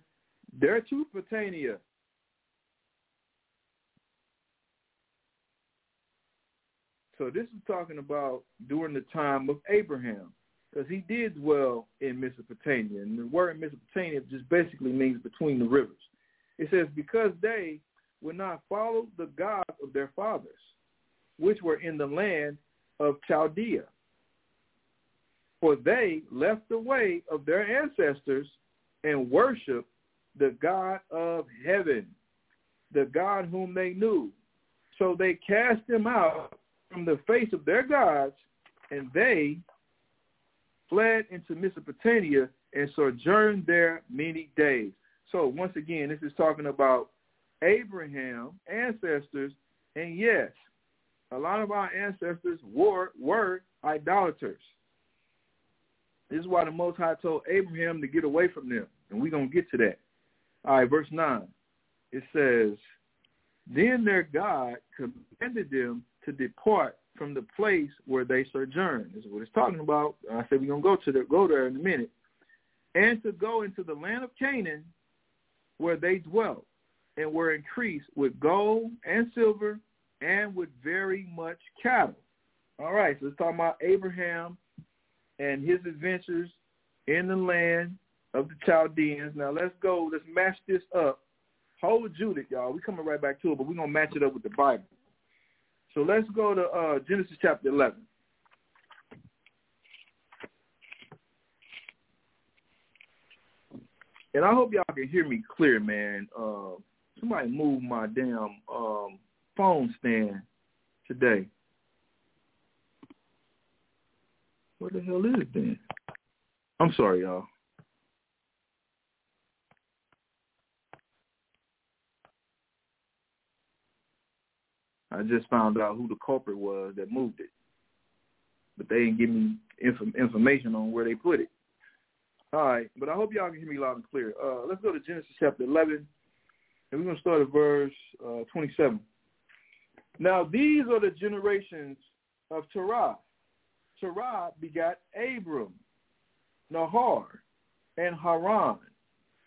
Speaker 6: there to Britannia. So this is talking about during the time of Abraham, because he did dwell in Mesopotamia, and the word Mesopotamia just basically means between the rivers. It says, because they would not follow the gods of their fathers, which were in the land of Chaldea, for they left the way of their ancestors and worshiped the God of heaven, the God whom they knew. So they cast them out from the face of their gods, and they fled into Mesopotamia and sojourned there many days. So once again, this is talking about Abraham, ancestors, and yes, a lot of our ancestors were, were idolaters. This is why the Most High told Abraham to get away from them. And we're going to get to that. All right, verse 9. It says, Then their God commanded them to depart from the place where they sojourned. This is what it's talking about. I said we're going to go to the, go there in a minute. And to go into the land of Canaan where they dwelt and were increased with gold and silver and with very much cattle. All right, so it's talking about Abraham and his adventures in the land of the Chaldeans. Now let's go. Let's match this up. Hold Judith, y'all. we coming right back to it, but we're going to match it up with the Bible. So let's go to uh, Genesis chapter 11. And I hope y'all can hear me clear, man. Uh, somebody move my damn um, phone stand today. What the hell is it then? I'm sorry, y'all. I just found out who the culprit was that moved it, but they didn't give me inf- information on where they put it. All right, but I hope y'all can hear me loud and clear. Uh, let's go to Genesis chapter 11, and we're going to start at verse uh, 27. Now these are the generations of Terah. Terah begot Abram, Nahor, and Haran,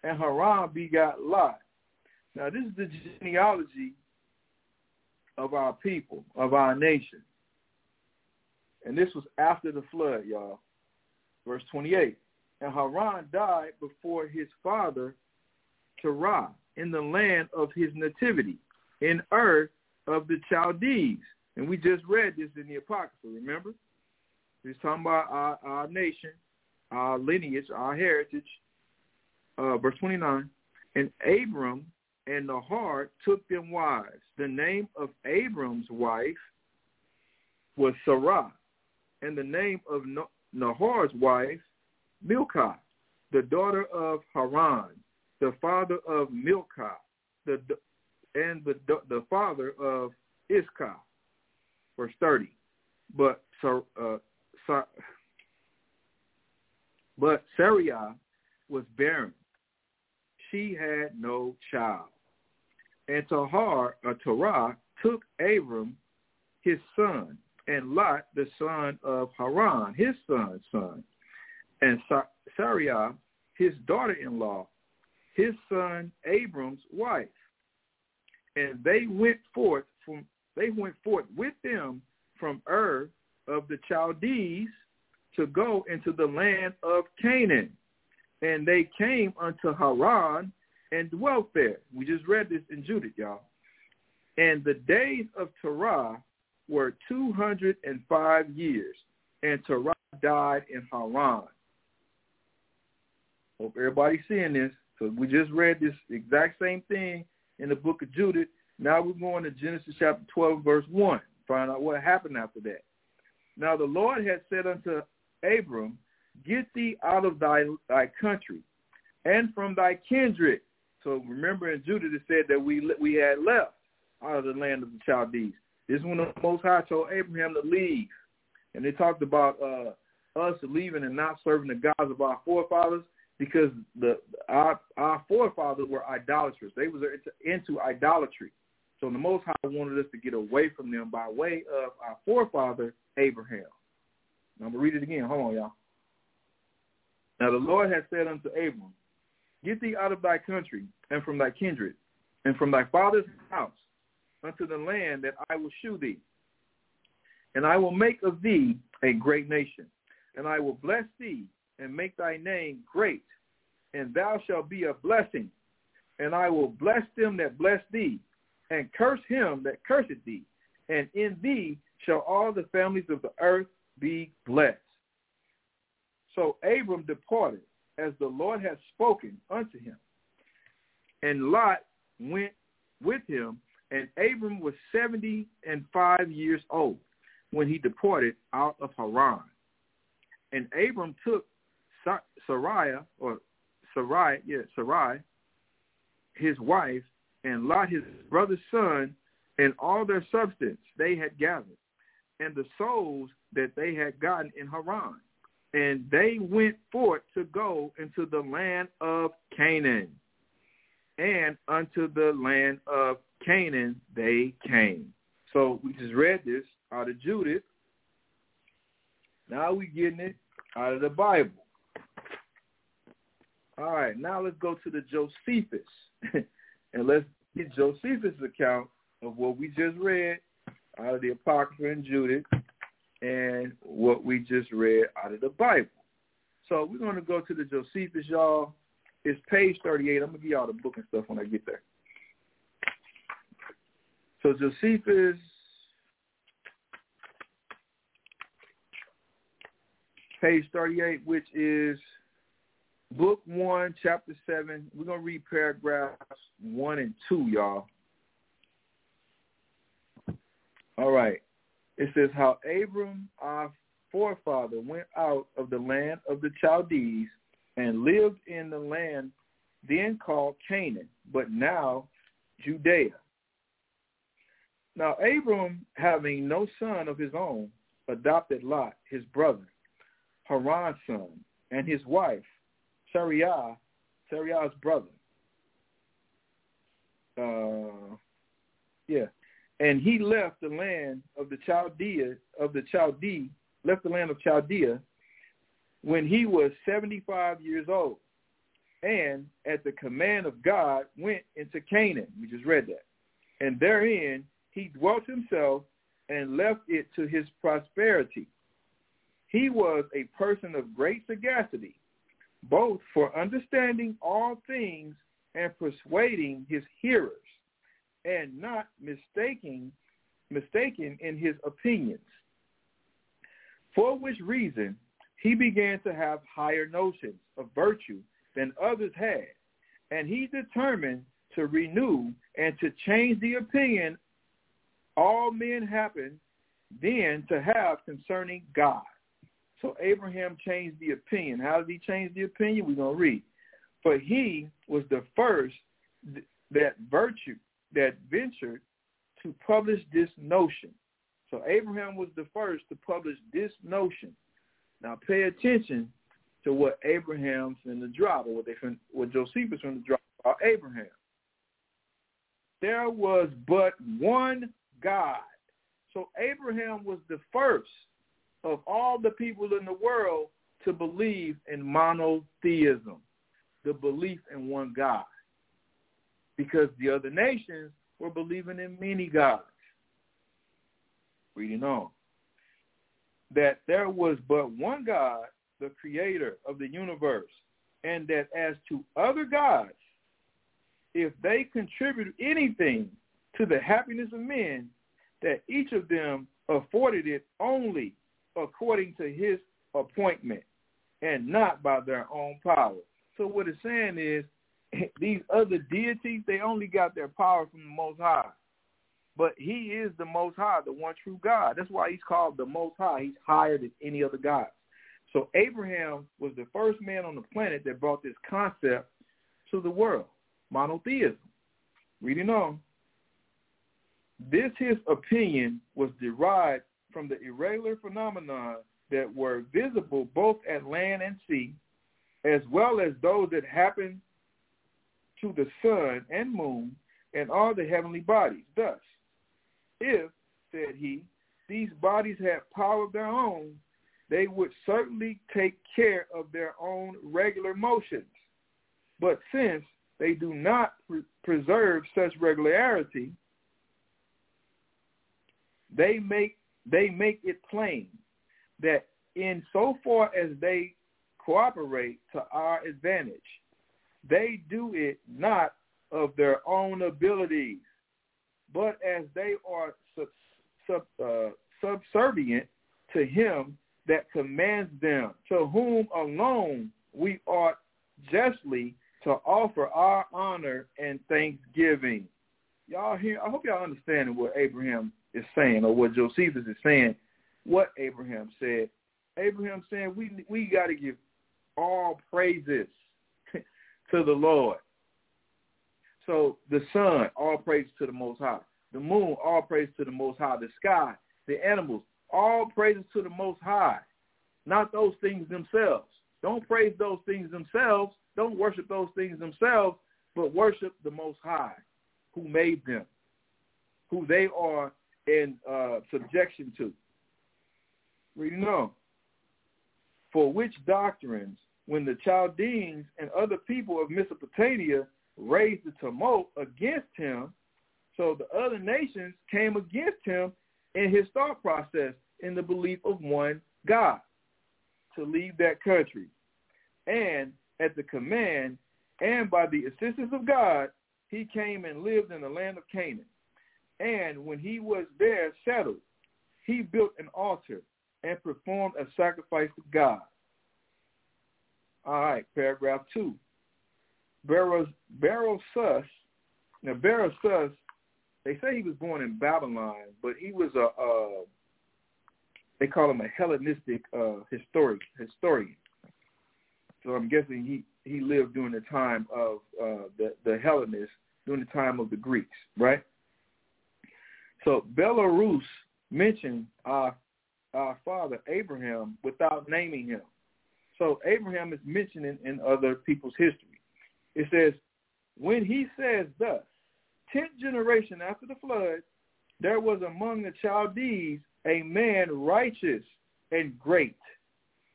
Speaker 6: and Haran begot Lot. Now this is the genealogy of our people, of our nation. And this was after the flood, y'all. Verse 28. And Haran died before his father Terah in the land of his nativity, in Ur of the Chaldees. And we just read this in the Apocrypha, remember? He's talking about our, our nation, our lineage, our heritage. Uh, verse 29. And Abram and Nahor took them wives. The name of Abram's wife was Sarah, and the name of Nahor's wife, Milcah, the daughter of Haran, the father of Milcah, the and the the father of Iscah. Verse 30. But so uh, but Sarai was barren. She had no child. And Tahar, or Terah, took Abram, his son, and Lot, the son of Haran, his son's son, and Sarai, his daughter-in-law, his son Abram's wife. And they went forth from they went forth with them from Ur of the Chaldees to go into the land of Canaan. And they came unto Haran and dwelt there. We just read this in Judith, y'all. And the days of Terah were 205 years, and Terah died in Haran. Hope everybody's seeing this. So we just read this exact same thing in the book of Judith. Now we're going to Genesis chapter 12, verse 1. Find out what happened after that. Now the Lord had said unto Abram, Get thee out of thy, thy country and from thy kindred. So remember in Judith it said that we we had left out of the land of the Chaldees. This is when the Most High told Abraham to leave. And they talked about uh, us leaving and not serving the gods of our forefathers because the our, our forefathers were idolaters. They was into, into idolatry. So the Most High wanted us to get away from them by way of our forefather Abraham. Now, I'm to read it again. Hold on, y'all. Now the Lord has said unto Abram, Get thee out of thy country and from thy kindred and from thy father's house unto the land that I will shew thee. And I will make of thee a great nation, and I will bless thee and make thy name great, and thou shalt be a blessing. And I will bless them that bless thee, and curse him that curseth thee. And in thee shall all the families of the earth be blessed. So Abram departed as the Lord had spoken unto him. And Lot went with him, and Abram was seventy and five years old when he departed out of Haran. And Abram took Sarai, or Sarai, yeah, Sarai, his wife, and Lot his brother's son, and all their substance they had gathered, and the souls that they had gotten in Haran. And they went forth to go into the land of Canaan. And unto the land of Canaan they came. So we just read this out of Judith. Now we're getting it out of the Bible. All right, now let's go to the Josephus. and let's get Josephus' account of what we just read out of the Apocrypha and Judith and what we just read out of the Bible. So we're going to go to the Josephus, y'all. It's page 38. I'm going to give y'all the book and stuff when I get there. So Josephus, page 38, which is book 1, chapter 7. We're going to read paragraphs 1 and 2, y'all. All right. It says how Abram, our forefather, went out of the land of the Chaldees and lived in the land then called Canaan, but now Judea. Now Abram, having no son of his own, adopted Lot, his brother, Haran's son, and his wife, Sarai, Sarai's brother. Uh, yeah, and he left the land of the Chaldea of the Chaldee, left the land of Chaldea when he was 75 years old. And at the command of God went into Canaan. We just read that. And therein he dwelt himself and left it to his prosperity. He was a person of great sagacity, both for understanding all things and persuading his hearers and not mistaking mistaken in his opinions, for which reason he began to have higher notions of virtue than others had, and he determined to renew and to change the opinion all men happen then to have concerning God. So Abraham changed the opinion. How did he change the opinion? We're going to read. For he was the first that virtue that ventured to publish this notion. So Abraham was the first to publish this notion. Now pay attention to what Abraham's in the drop, or what they what Josephus in the drop about Abraham. There was but one God. So Abraham was the first of all the people in the world to believe in monotheism, the belief in one God. Because the other nations were believing in many gods. Reading on. That there was but one God, the creator of the universe, and that as to other gods, if they contribute anything to the happiness of men, that each of them afforded it only according to his appointment and not by their own power. So what it's saying is these other deities, they only got their power from the Most High. But he is the Most High, the one true God. That's why he's called the Most High. He's higher than any other God. So Abraham was the first man on the planet that brought this concept to the world, monotheism. Reading on. This his opinion was derived from the irregular phenomena that were visible both at land and sea, as well as those that happened to the sun and moon and all the heavenly bodies. Thus, if, said he, these bodies had power of their own, they would certainly take care of their own regular motions. But since they do not pre- preserve such regularity, they make they make it plain that in so far as they cooperate to our advantage, they do it not of their own abilities, but as they are sub, sub, uh, subservient to him that commands them, to whom alone we ought justly to offer our honor and thanksgiving. Y'all hear? I hope y'all understand what Abraham is saying or what Josephus is saying, what Abraham said. Abraham saying we we got to give all praises to the Lord. So the sun, all praise to the Most High. The moon, all praise to the Most High. The sky, the animals, all praises to the Most High. Not those things themselves. Don't praise those things themselves. Don't worship those things themselves, but worship the Most High who made them, who they are in uh, subjection to. Reading on. For which doctrines, when the Chaldeans and other people of Mesopotamia raised the tumult against him, so the other nations came against him in his thought process in the belief of one God to leave that country. And at the command and by the assistance of God, he came and lived in the land of Canaan. And when he was there settled, he built an altar and performed a sacrifice to God. All right, paragraph two. Berosus, now Berosus, they say he was born in Babylon, but he was a, they call him a Hellenistic uh, historic, historian. So I'm guessing he, he lived during the time of uh, the, the Hellenists, during the time of the Greeks, right? So Berosus mentioned our, our father Abraham without naming him. So Abraham is mentioned in, in other people's history. It says, when he says thus, tenth generation after the flood, there was among the Chaldees a man righteous and great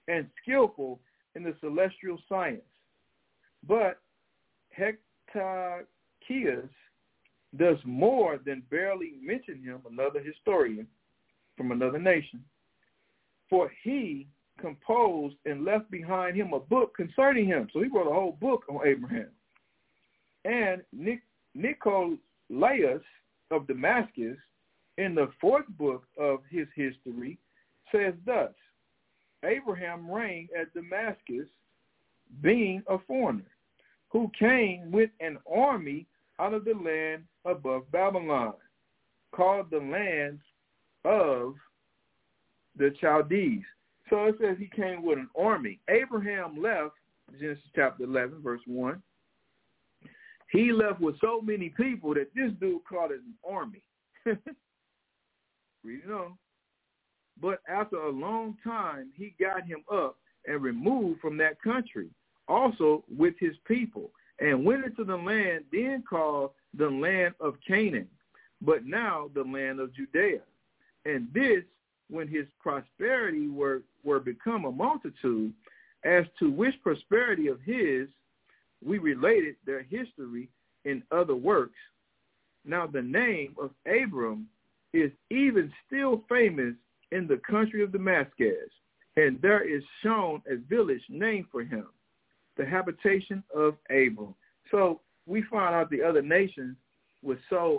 Speaker 6: and skillful in the celestial science. But Hecataeus does more than barely mention him, another historian from another nation. For he composed and left behind him a book concerning him. So he wrote a whole book on Abraham. And Nic- Nicolaus of Damascus in the fourth book of his history says thus, Abraham reigned at Damascus, being a foreigner, who came with an army out of the land above Babylon, called the land of the Chaldees. So it says he came with an army. Abraham left, Genesis chapter 11, verse 1. He left with so many people that this dude called it an army. Reading on. But after a long time, he got him up and removed from that country, also with his people, and went into the land then called the land of Canaan, but now the land of Judea. And this when his prosperity were, were become a multitude, as to which prosperity of his we related their history in other works. Now the name of Abram is even still famous in the country of Damascus, and there is shown a village named for him, the habitation of Abram. So we find out the other nations were so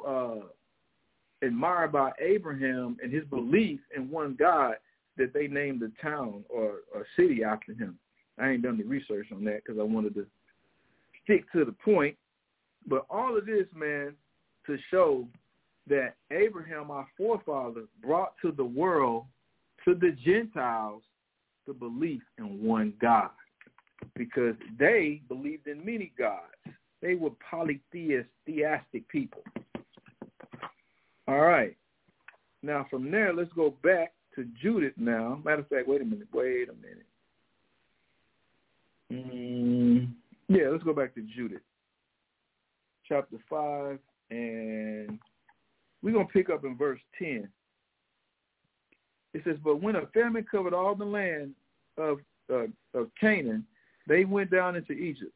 Speaker 6: uh, admired by Abraham and his belief in one God that they named the town or, or city after him. I ain't done any research on that because I wanted to stick to the point. But all of this, man, to show that Abraham, our forefather, brought to the world, to the Gentiles, the belief in one God. Because they believed in many gods. They were polytheist, theistic people. All right. Now from there, let's go back to Judith now. Matter of fact, wait a minute. Wait a minute. Mm, yeah, let's go back to Judith. Chapter 5, and we're going to pick up in verse 10. It says, But when a famine covered all the land of, uh, of Canaan, they went down into Egypt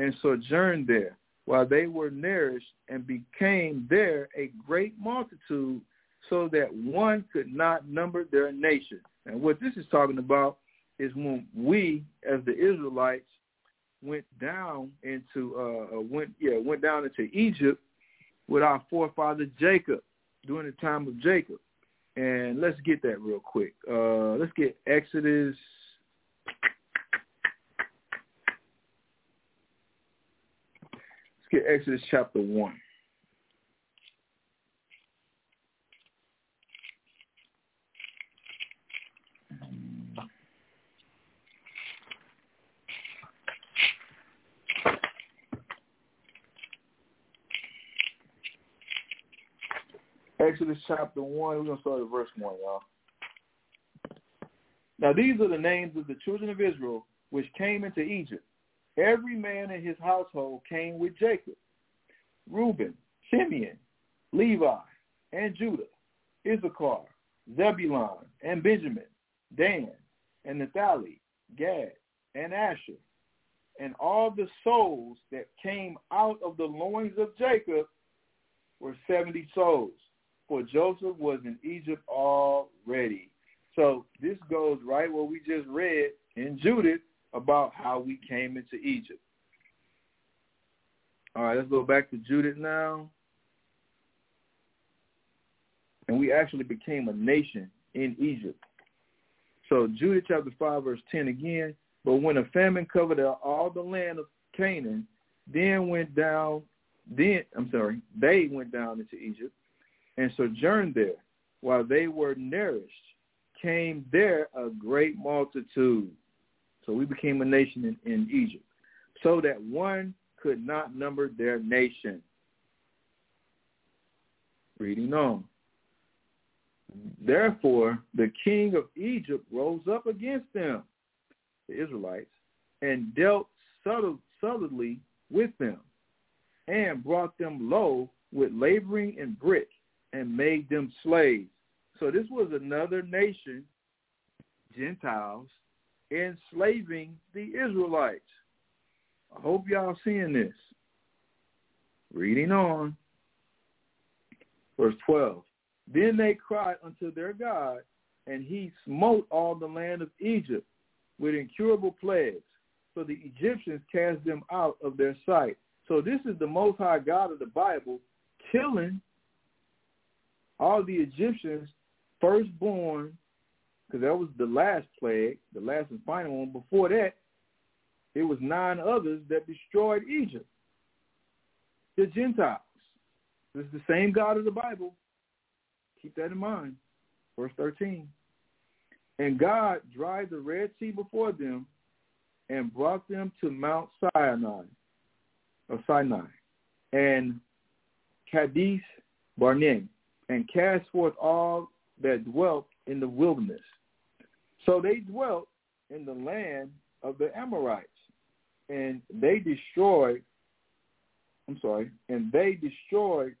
Speaker 6: and sojourned there while they were nourished and became there a great multitude so that one could not number their nation. And what this is talking about is when we, as the Israelites, went down into uh, uh went yeah went down into Egypt with our forefather Jacob during the time of Jacob. And let's get that real quick. Uh, let's get Exodus. Get Exodus chapter 1. Exodus chapter 1. We're going to start at verse 1, y'all. Now these are the names of the children of Israel which came into Egypt. Every man in his household came with Jacob. Reuben, Simeon, Levi, and Judah, Issachar, Zebulun, and Benjamin, Dan, and Naphtali, Gad, and Asher, and all the souls that came out of the loins of Jacob were seventy souls for Joseph was in Egypt already. So this goes right where we just read in Judith about how we came into Egypt. All right, let's go back to Judith now. And we actually became a nation in Egypt. So Judith chapter 5, verse 10 again. But when a famine covered all the land of Canaan, then went down, then, I'm sorry, they went down into Egypt and sojourned there. While they were nourished, came there a great multitude. So we became a nation in, in Egypt, so that one could not number their nation. Reading on. Therefore, the king of Egypt rose up against them, the Israelites, and dealt subtly with them, and brought them low with laboring and brick, and made them slaves. So this was another nation, Gentiles, enslaving the Israelites. I hope y'all seeing this. Reading on. Verse 12. Then they cried unto their God, and he smote all the land of Egypt with incurable plagues. So the Egyptians cast them out of their sight. So this is the Most High God of the Bible killing all the Egyptians firstborn, because that was the last plague, the last and final one. Before that, it was nine others that destroyed Egypt. The Gentiles. This is the same God of the Bible. Keep that in mind. Verse 13. And God dried the Red Sea before them and brought them to Mount Sinai, or Sinai, and Kadesh Barnea, and cast forth all that dwelt in the wilderness. So they dwelt in the land of the Amorites, and they destroyed, I'm sorry, and they destroyed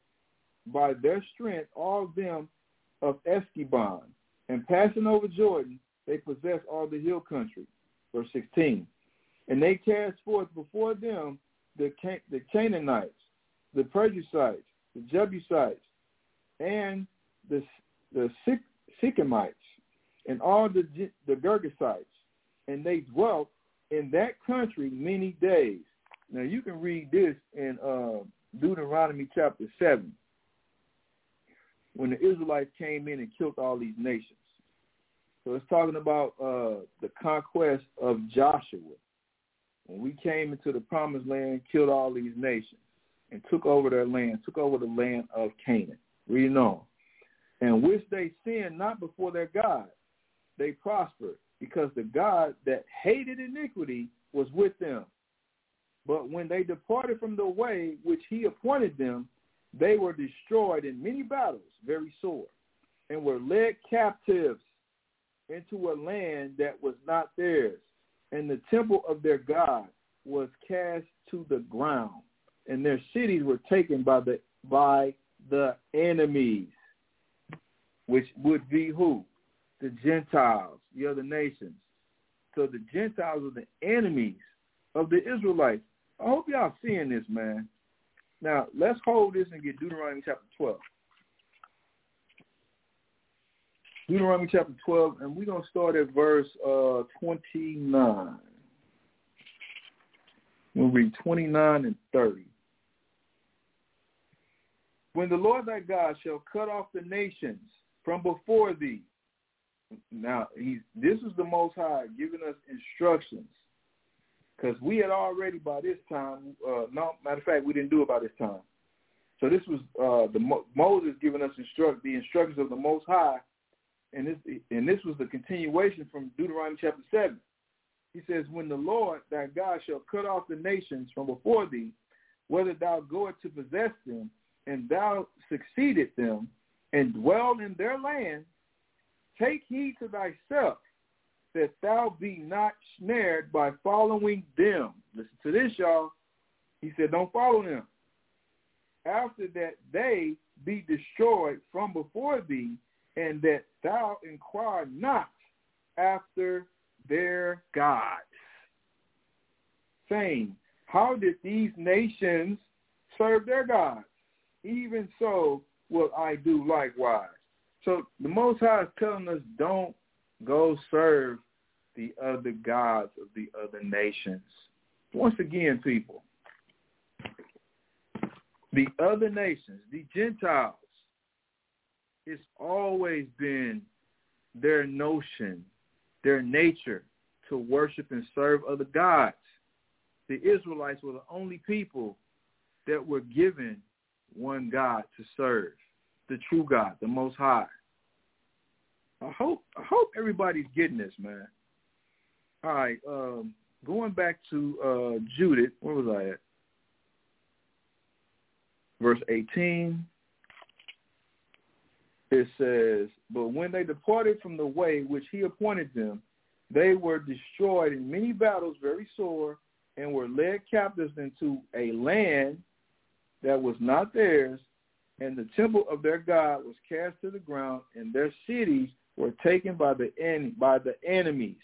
Speaker 6: by their strength all of them of Esbon, and passing over Jordan, they possessed all the hill country. Verse 16. And they cast forth before them the, Can- the Canaanites, the Perizzites, the Jebusites, and the, the Sychemites, and all the, the Girgashites. And they dwelt in that country many days. Now you can read this in uh, Deuteronomy chapter 7 when the Israelites came in and killed all these nations. So it's talking about uh, the conquest of Joshua. When we came into the promised land, killed all these nations, and took over their land, took over the land of Canaan. Reading on. And which they sinned not before their God. They prospered, because the God that hated iniquity was with them. But when they departed from the way which he appointed them, they were destroyed in many battles, very sore, and were led captives into a land that was not theirs, and the temple of their God was cast to the ground, and their cities were taken by the by the enemies, which would be who? The Gentiles, the other nations. So the Gentiles are the enemies of the Israelites. I hope y'all seeing this, man. Now, let's hold this and get Deuteronomy chapter 12. Deuteronomy chapter 12, and we're going to start at verse uh, 29. We'll read 29 and 30. When the Lord thy God shall cut off the nations from before thee. Now, he's, this is the Most High giving us instructions because we had already by this time, uh, no, matter of fact, we didn't do it by this time. So this was uh, the Moses giving us instruct the instructions of the Most High, and this and this was the continuation from Deuteronomy chapter seven. He says, "When the Lord thy God shall cut off the nations from before thee, whether thou goest to possess them, and thou succeeded them, and dwell in their land, take heed to thyself that thou be not snared by following them. Listen to this, y'all. He said, don't follow them. After that they be destroyed from before thee, and that thou inquire not after their gods. Saying, how did these nations serve their gods? Even so will I do likewise. So the Most High is telling us don't Go serve the other gods of the other nations. Once again, people, the other nations, the Gentiles, it's always been their notion, their nature to worship and serve other gods. The Israelites were the only people that were given one God to serve, the true God, the Most High. I hope I hope everybody's getting this, man. All right, um, going back to uh, Judith, where was I at? Verse 18. It says, But when they departed from the way which he appointed them, they were destroyed in many battles very sore, and were led captives into a land that was not theirs, and the temple of their God was cast to the ground, and their cities were taken by the en- by the enemies.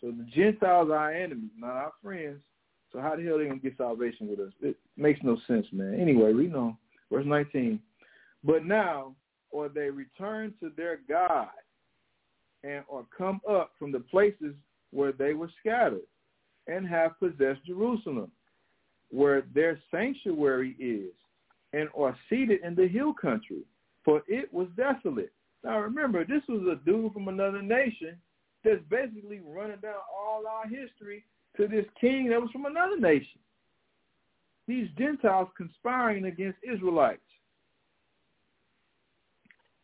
Speaker 6: So the Gentiles are our enemies, not our friends. So how the hell are they gonna get salvation with us? It makes no sense, man. Anyway, read on. Verse 19. But now, or they return to their God, and or come up from the places where they were scattered, and have possessed Jerusalem, where their sanctuary is, and are seated in the hill country, for it was desolate. Now remember, this was a dude from another nation that's basically running down all our history to this king that was from another nation. These Gentiles conspiring against Israelites.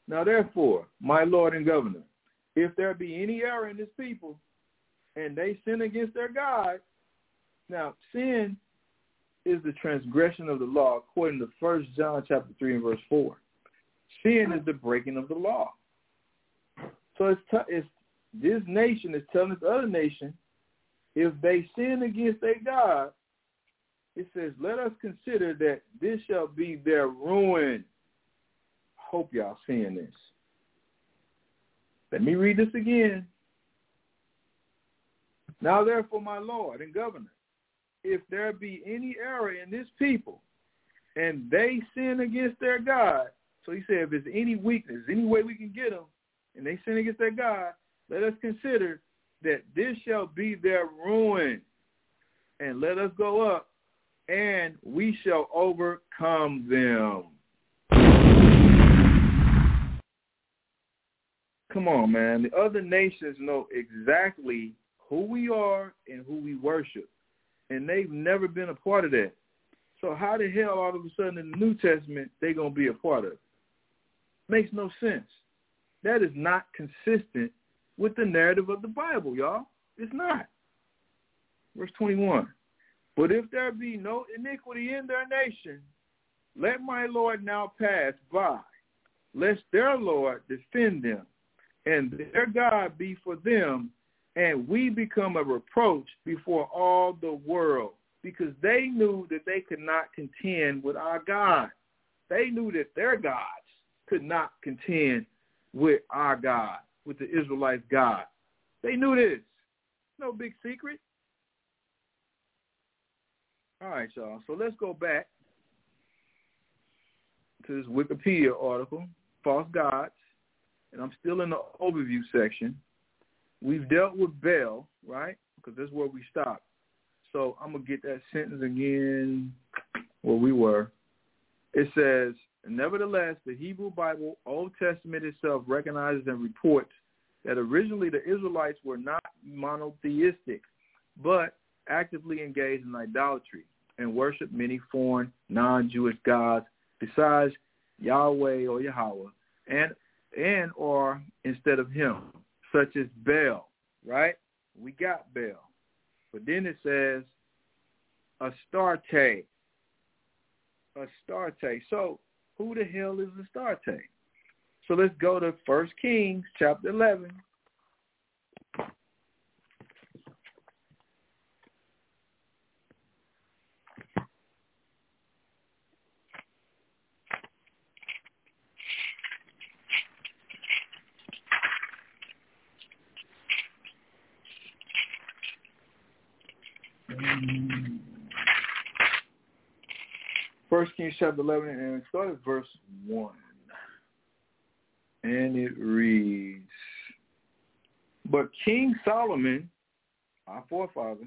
Speaker 6: Now therefore, my Lord and Governor, if there be any error in this people, and they sin against their God, now sin is the transgression of the law according to First John chapter 3 and verse 4. Sin is the breaking of the law. So it's, t- it's this nation is telling this other nation, if they sin against their God, it says, let us consider that this shall be their ruin. Hope y'all seeing this. Let me read this again. Now therefore, my Lord and Governor, if there be any error in this people, and they sin against their God, so he said, if there's any weakness, any way we can get them, and they sin against their God, let us consider that this shall be their ruin. And let us go up, and we shall overcome them. Come on, man. The other nations know exactly who we are and who we worship. And they've never been a part of that. So how the hell all of a sudden in the New Testament they to be a part of? Makes no sense. That is not consistent with the narrative of the Bible, y'all. It's not. Verse 21. But if there be no iniquity in their nation, let my Lord now pass by, lest their Lord defend them, and their God be for them, and we become a reproach before all the world, because they knew that they could not contend with our God. They knew that their gods could not contend with our God with the Israelites' God. They knew this. No big secret. All right, y'all. So let's go back to this Wikipedia article, False Gods, and I'm still in the overview section. We've dealt with Baal, right? Because that's where we stopped. So I'm going to get that sentence again where we were. It says, Nevertheless, the Hebrew Bible, Old Testament itself recognizes and reports that originally the Israelites were not monotheistic, but actively engaged in idolatry and worshiped many foreign non-Jewish gods besides Yahweh or Yahweh and and or instead of him, such as Baal, right? We got Baal. But then it says Astarte. Astarte. So who the hell is Astarte? So let's go to First Kings chapter 11. First Kings chapter 11 and start at verse 1. And it reads, But King Solomon, our forefather,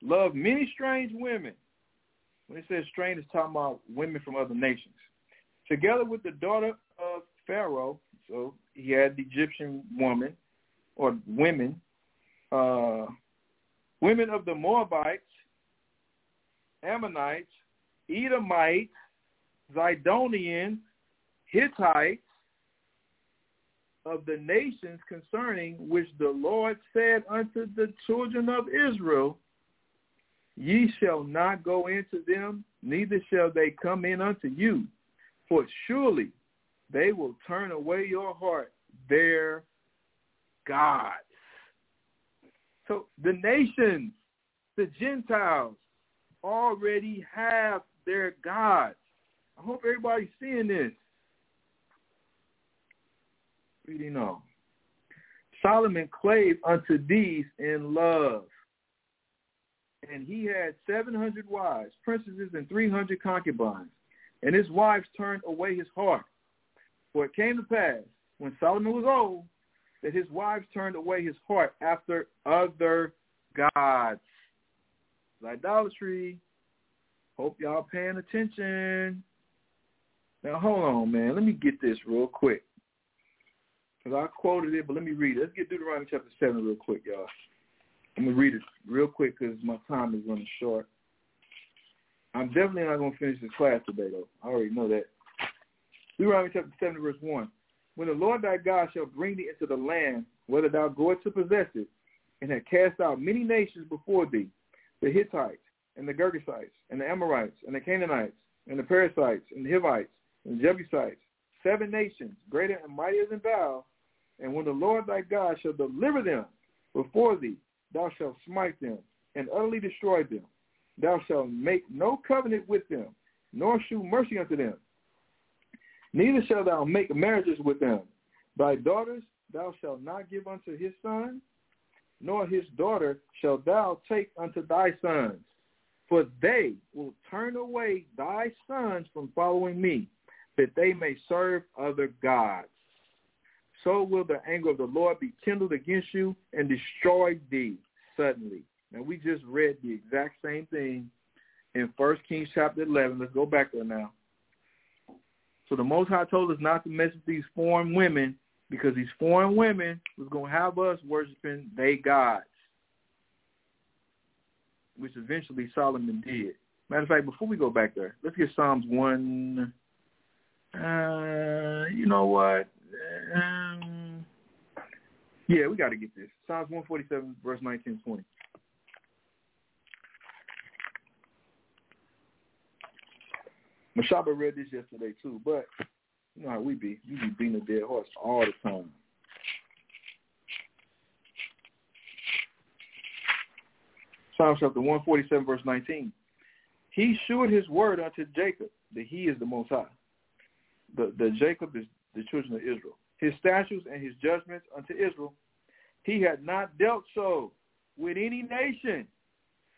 Speaker 6: loved many strange women. When it says strange, it's talking about women from other nations. Together with the daughter of Pharaoh, so he had the Egyptian woman or women, uh, women of the Moabites, Ammonites, Edomites, Zidonians, Hittites, of the nations concerning which the Lord said unto the children of Israel, Ye shall not go into them, neither shall they come in unto you, for surely they will turn away your heart, their gods. So the nations, the Gentiles, already have their gods. I hope everybody's seeing this. Reading on. Solomon clave unto these in love. And he had 700 wives, princesses, and 300 concubines. And his wives turned away his heart. For it came to pass, when Solomon was old, that his wives turned away his heart after other gods. Idolatry, Hope y'all paying attention. Now hold on, man. Let me get this real quick. Because I quoted it, but let me read it. Let's get Deuteronomy chapter 7 real quick, y'all. I'm going to read it real quick because my time is running short. I'm definitely not going to finish this class today, though. I already know that. Deuteronomy chapter 7, verse 1. When the Lord thy God shall bring thee into the land, whether thou goest to possess it, and have cast out many nations before thee, the Hittites, and the Girgashites, and the Amorites, and the Canaanites, and the Perizzites, and the Hivites, and the Jebusites, seven nations, greater and mightier than thou, and when the Lord thy God shall deliver them before thee, thou shalt smite them and utterly destroy them. Thou shalt make no covenant with them, nor shew mercy unto them. Neither shalt thou make marriages with them. Thy daughters thou shalt not give unto his son, nor his daughter shalt thou take unto thy sons. For they will turn away thy sons from following me, that they may serve other gods so will the anger of the Lord be kindled against you and destroy thee suddenly. Now we just read the exact same thing in First Kings chapter 11. Let's go back there now. So the Most High told us not to mess with these foreign women because these foreign women was going to have us worshiping they gods, which eventually Solomon did. Matter of fact, before we go back there, let's get Psalms 1. Uh, you know what? Um, yeah, we got to get this. Psalms 147, verse 19 20. Mashaba read this yesterday too, but you know how we be. We be beating a dead horse all the time. Psalms chapter 147, verse 19. He shewed his word unto Jacob, that he is the Most High. The, the Jacob is the children of Israel his statutes and his judgments unto Israel. He had not dealt so with any nation.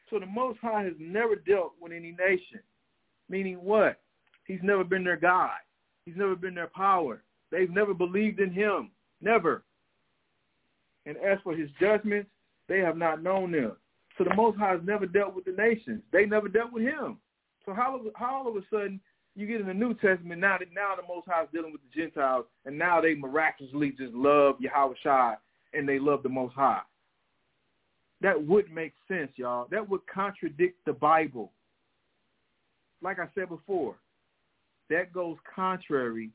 Speaker 6: So the Most High has never dealt with any nation. Meaning what? He's never been their God. He's never been their power. They've never believed in him. Never. And as for his judgments, they have not known them. So the Most High has never dealt with the nations. They never dealt with him. So how, how all of a sudden you get in the New Testament now that now the Most High is dealing with the Gentiles, and now they miraculously just love Yahweh Shai and they love the Most High. That would make sense, y'all. That would contradict the Bible. Like I said before, that goes contrary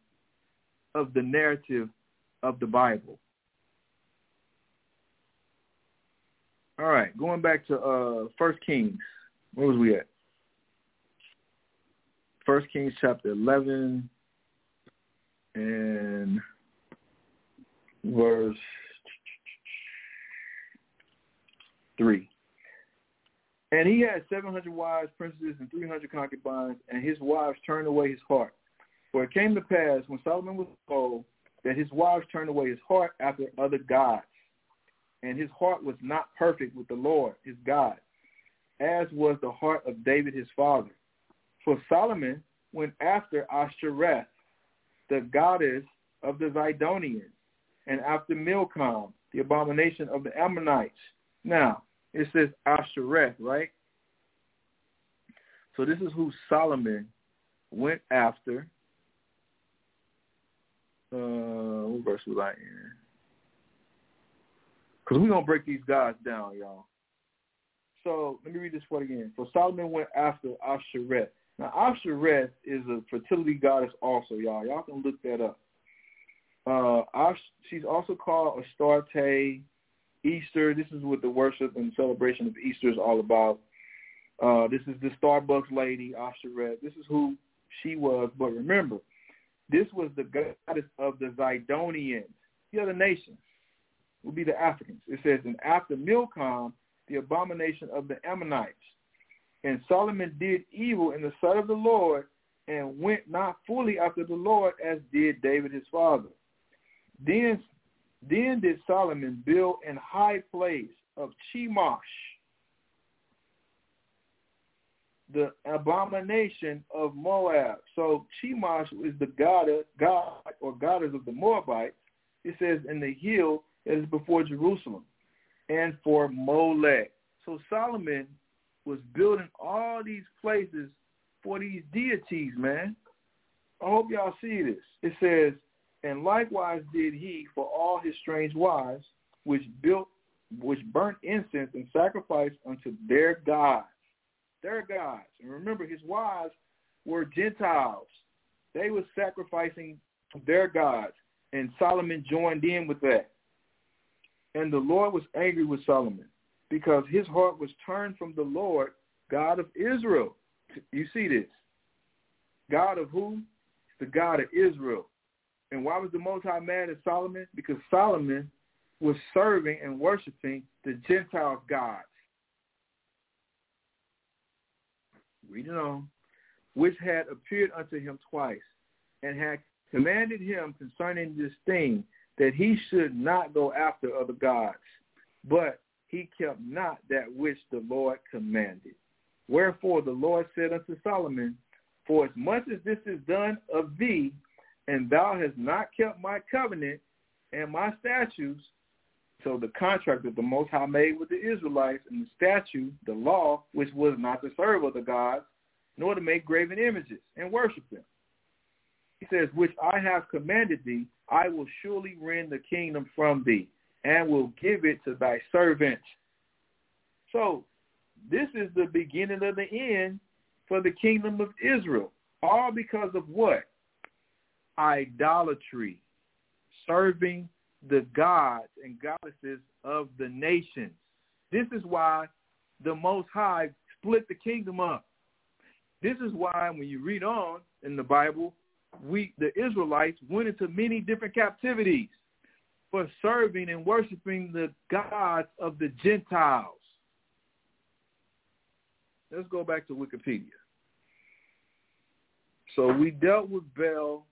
Speaker 6: of the narrative of the Bible. All right, going back to uh First Kings. Where was we at? First Kings chapter 11 and verse 3. And he had 700 wives, princesses, and 300 concubines, and his wives turned away his heart. For it came to pass, when Solomon was old, that his wives turned away his heart after other gods. And his heart was not perfect with the Lord, his God, as was the heart of David his father. For Solomon went after Ashtoreth, the goddess of the Zidonians, and after Milcom, the abomination of the Ammonites. Now, it says Ashtoreth, right? So this is who Solomon went after. Uh, what verse was I in? Because we're going to break these guys down, y'all. So let me read this for again. So Solomon went after Ashtoreth. Now, Ashtoreth is a fertility goddess also, y'all. Y'all can look that up. Uh, Ash, she's also called Astarte, Easter. This is what the worship and celebration of Easter is all about. Uh, this is the Starbucks lady, Ashtoreth. This is who she was. But remember, this was the goddess of the Zidonians. The other nations would be the Africans. It says, and after Milcom, the abomination of the Ammonites. And Solomon did evil in the sight of the Lord and went not fully after the Lord as did David his father. Then, then did Solomon build an high place of Chemosh, the abomination of Moab. So Chemosh is the god, god or goddess of the Moabites. It says in the hill is before Jerusalem, and for Molech. So Solomon was building all these places for these deities, man. I hope y'all see this. It says, and likewise did he for all his strange wives, which built, which burnt incense and sacrificed unto their gods, their gods. And remember, his wives were Gentiles. They were sacrificing their gods, and Solomon joined in with that. And the Lord was angry with Solomon because his heart was turned from the Lord, God of Israel. You see this. God of who? The God of Israel. And why was the Most High mad at Solomon? Because Solomon was serving and worshiping the Gentile gods. Read it on. Which had appeared unto him twice, and had commanded him concerning this thing, that he should not go after other gods, but he kept not that which the Lord commanded. Wherefore the Lord said unto Solomon, For as much as this is done of thee, and thou hast not kept my covenant and my statutes, so the contract that the Most High made with the Israelites and the statute, the law, which was not to serve other gods, nor to make graven images and worship them. He says, which I have commanded thee, I will surely rend the kingdom from thee, and will give it to thy servants. So this is the beginning of the end for the kingdom of Israel. All because of what? Idolatry. Serving the gods and goddesses of the nations. This is why the Most High split the kingdom up. This is why when you read on in the Bible, we the Israelites went into many different captivities for serving and worshiping the gods of the Gentiles. Let's go back to Wikipedia. So we dealt with Baal.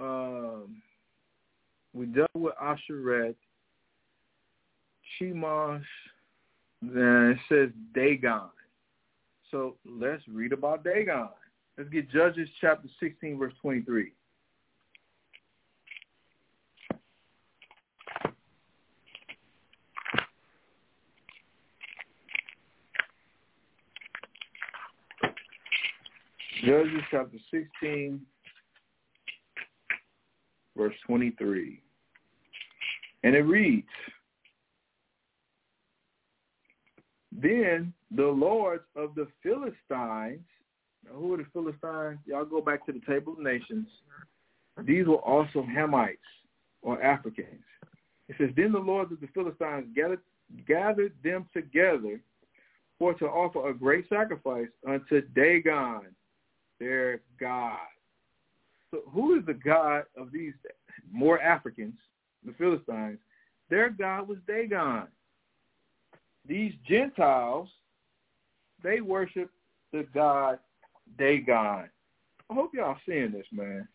Speaker 6: Um, we dealt with Asheret, Chemosh, then it says Dagon. So let's read about Dagon. Let's get Judges chapter 16, verse 23. Judges chapter 16, verse 23. And it reads, Then the lords of the Philistines, who are the Philistines? Y'all go back to the table of nations. These were also Hamites or Africans. It says, Then the lords of the Philistines gathered, gathered them together for to offer a great sacrifice unto Dagon, their God. So who is the God of these more Africans, the Philistines? Their God was Dagon. These Gentiles, they worship the God Dagon. I hope y'all seeing this, man.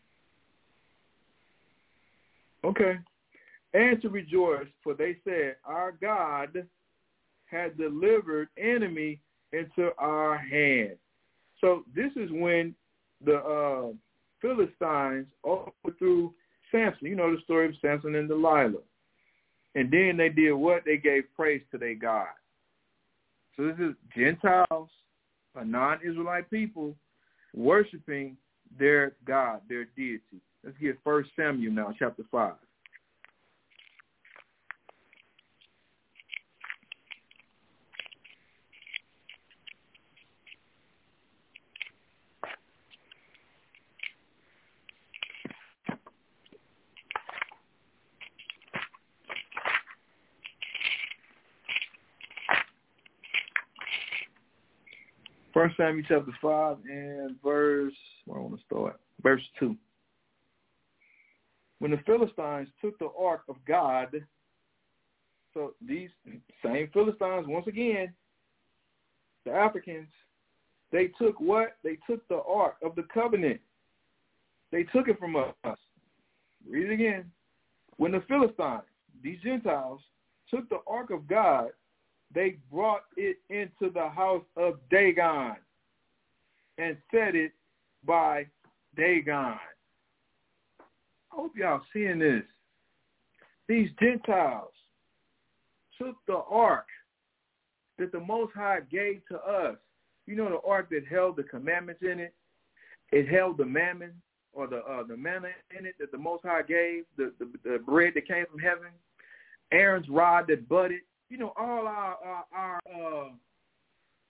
Speaker 6: Okay. And to rejoice, for they said, Our God had delivered enemy into our hand. So this is when the uh, Philistines overthrew Samson. You know the story of Samson and Delilah. And then they did what? They gave praise to their God. So this is Gentiles, a non-Israelite people, worshiping their God, their deity. Let's get First Samuel now, chapter 5. First Samuel chapter five and verse where I want to start. Verse two. When the Philistines took the ark of God, so these same Philistines once again, the Africans, they took what? They took the ark of the covenant. They took it from us. Read it again. When the Philistines, these Gentiles, took the ark of God they brought it into the house of Dagon and set it by Dagon. I hope y'all seeing this. These Gentiles took the ark that the Most High gave to us. You know the ark that held the commandments in it? it held the mammon or the uh, the manna in it that the Most High gave, the, the the bread that came from heaven, Aaron's rod that budded. You know, all our our, our uh,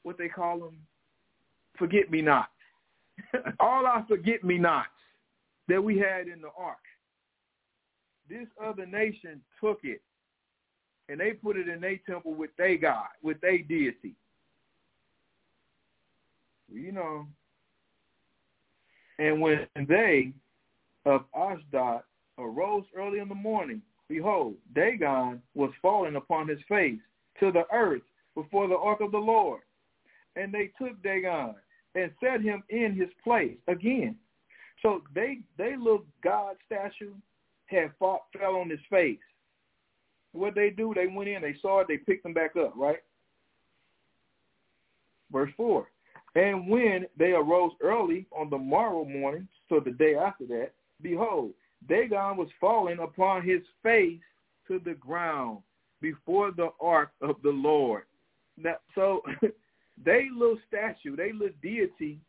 Speaker 6: what they call them, forget me not. all our forget me nots that we had in the ark. This other nation took it and they put it in their temple with their God, with their deity. You know. And when they of Ashdod arose early in the morning, behold, Dagon was falling upon his face to the earth before the ark of the Lord. And they took Dagon and set him in his place again. So they they looked God statue had fought, fell on his face. What they do, they went in, they saw it, they picked him back up, right? Verse 4. And when they arose early on the morrow morning, so the day after that, behold, Dagon was falling upon his face to the ground before the ark of the Lord. Now, so they little statue, they little deity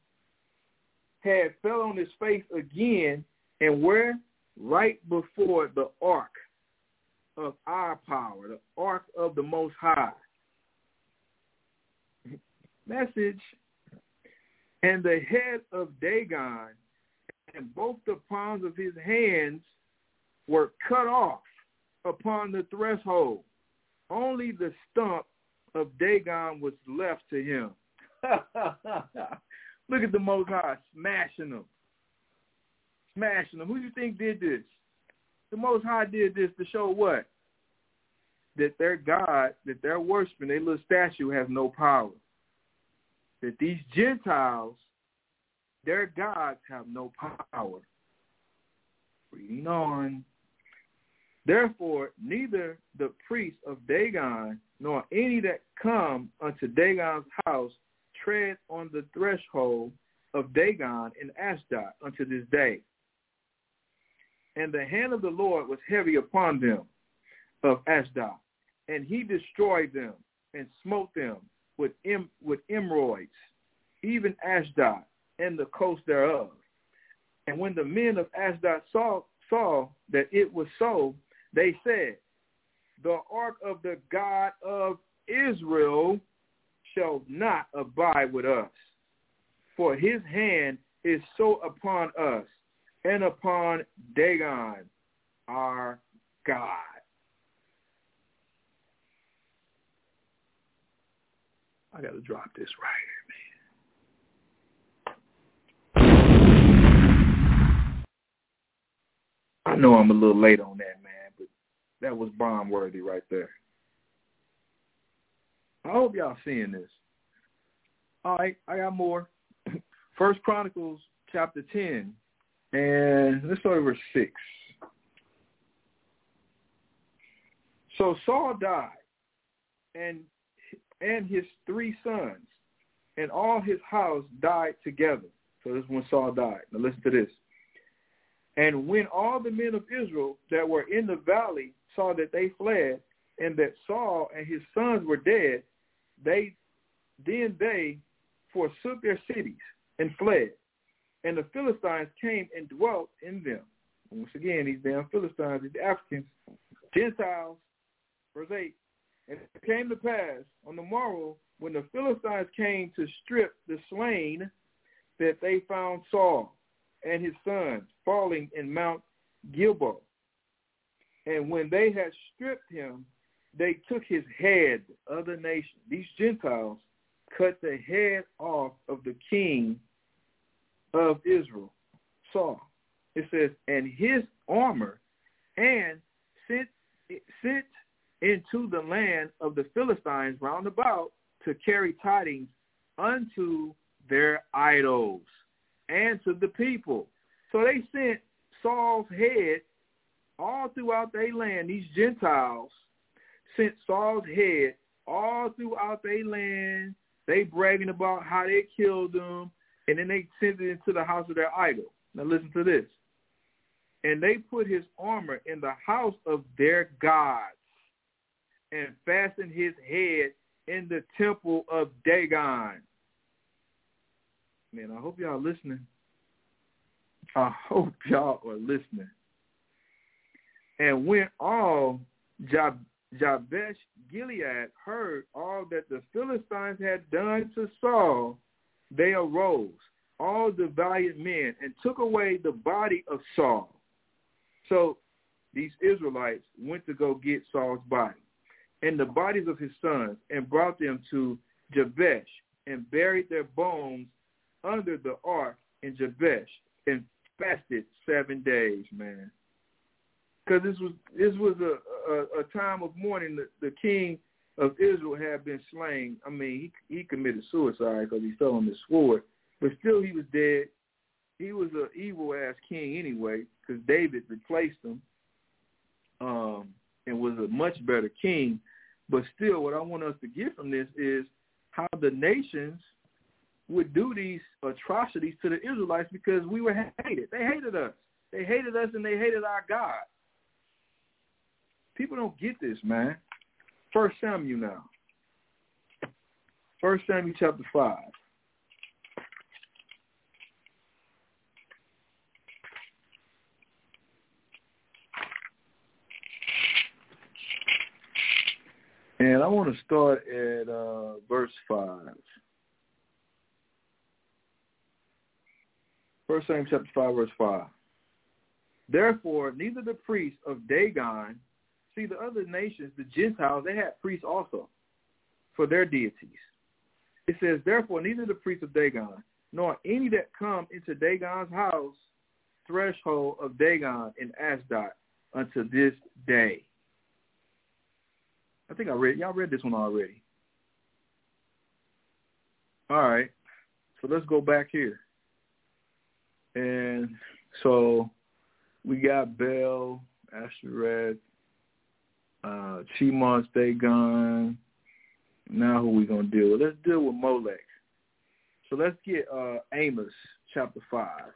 Speaker 6: had fell on his face again, and where? Right before the ark of our power, the ark of the Most High. Message. And the head of Dagon and both the palms of his hands were cut off upon the threshold. Only the stump of Dagon was left to him. Look at the Most High smashing them. Smashing them. Who do you think did this? The Most High did this to show what? That their God, that their worshiping, their little statue has no power. That these Gentiles, their gods have no power. Reading on. Therefore, neither the priests of Dagon nor any that come unto Dagon's house tread on the threshold of Dagon in Ashdod unto this day. And the hand of the Lord was heavy upon them of Ashdod, and he destroyed them and smote them with em- with even Ashdod and the coast thereof. And when the men of Ashdod saw saw that it was so, they said, The ark of the God of Israel shall not abide with us. For his hand is so upon us and upon Dagon, our God. I got to drop this right here, man. I know I'm a little late on that, man, but that was bomb worthy right there. I hope y'all seeing this. All right, I got more. First Chronicles chapter 10, and let's start verse 6. So Saul died, and and his three sons, and all his house died together. So this is when Saul died. Now listen to this. And when all the men of Israel that were in the valley saw that they fled, and that Saul and his sons were dead, they then they forsook their cities and fled. And the Philistines came and dwelt in them. Once again, these damn Philistines, these Africans, Gentiles, verse 8. And it came to pass on the morrow when the Philistines came to strip the slain that they found Saul and his sons falling in Mount Gilboa. And when they had stripped him, they took his head, other nation, these Gentiles, cut the head off of the king of Israel, Saul. It says, and his armor, and sent, sent into the land of the Philistines round about to carry tidings unto their idols and to the people. So they sent Saul's head all throughout their land, these Gentiles, sent Saul's head all throughout their land. They bragging about how they killed him, and then they sent it into the house of their idol. Now listen to this. And they put his armor in the house of their gods and fastened his head in the temple of Dagon. Man, I hope y'all listening. I hope y'all are listening. And when all Jab- Jabesh Gilead heard all that the Philistines had done to Saul, they arose, all the valiant men, and took away the body of Saul. So these Israelites went to go get Saul's body and the bodies of his sons and brought them to Jabesh and buried their bones under the ark in Jabesh and fasted seven days, man. Because this was this was a, a, a time of mourning. The, the king of Israel had been slain. I mean, he he committed suicide because he fell on the sword, but still he was dead. He was an evil ass king anyway, because David replaced him, um, and was a much better king. But still, what I want us to get from this is how the nations would do these atrocities to the Israelites because we were hated. They hated us. They hated us and they hated our God. People don't get this, man. First Samuel now. First Samuel chapter five. And I want to start at uh, verse 5. First Samuel chapter 5, verse 5. Therefore, neither the priests of Dagon, see the other nations, the Gentiles, they had priests also for their deities. It says, therefore, neither the priests of Dagon, nor any that come into Dagon's house, threshold of Dagon in Ashdod, unto this day. I think I read y'all read this one already. All right. So let's go back here. And so we got Bel, Ashereth, uh, Chimon Dagon. Now who we gonna deal with? Let's deal with Molech. So let's get uh, Amos chapter five.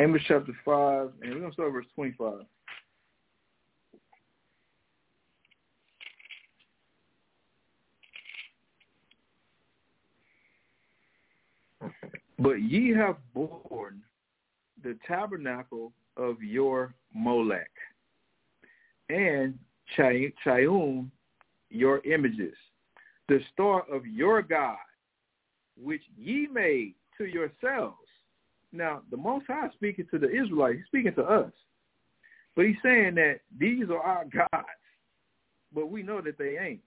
Speaker 6: Amos chapter 5, and we're going to start verse 25. But ye have borne the tabernacle of your Molech, and Chiun your images, the star of your God, which ye made to yourselves now, the Most High is speaking to the Israelites, he's speaking to us. But he's saying that these are our gods, but we know that they ain't.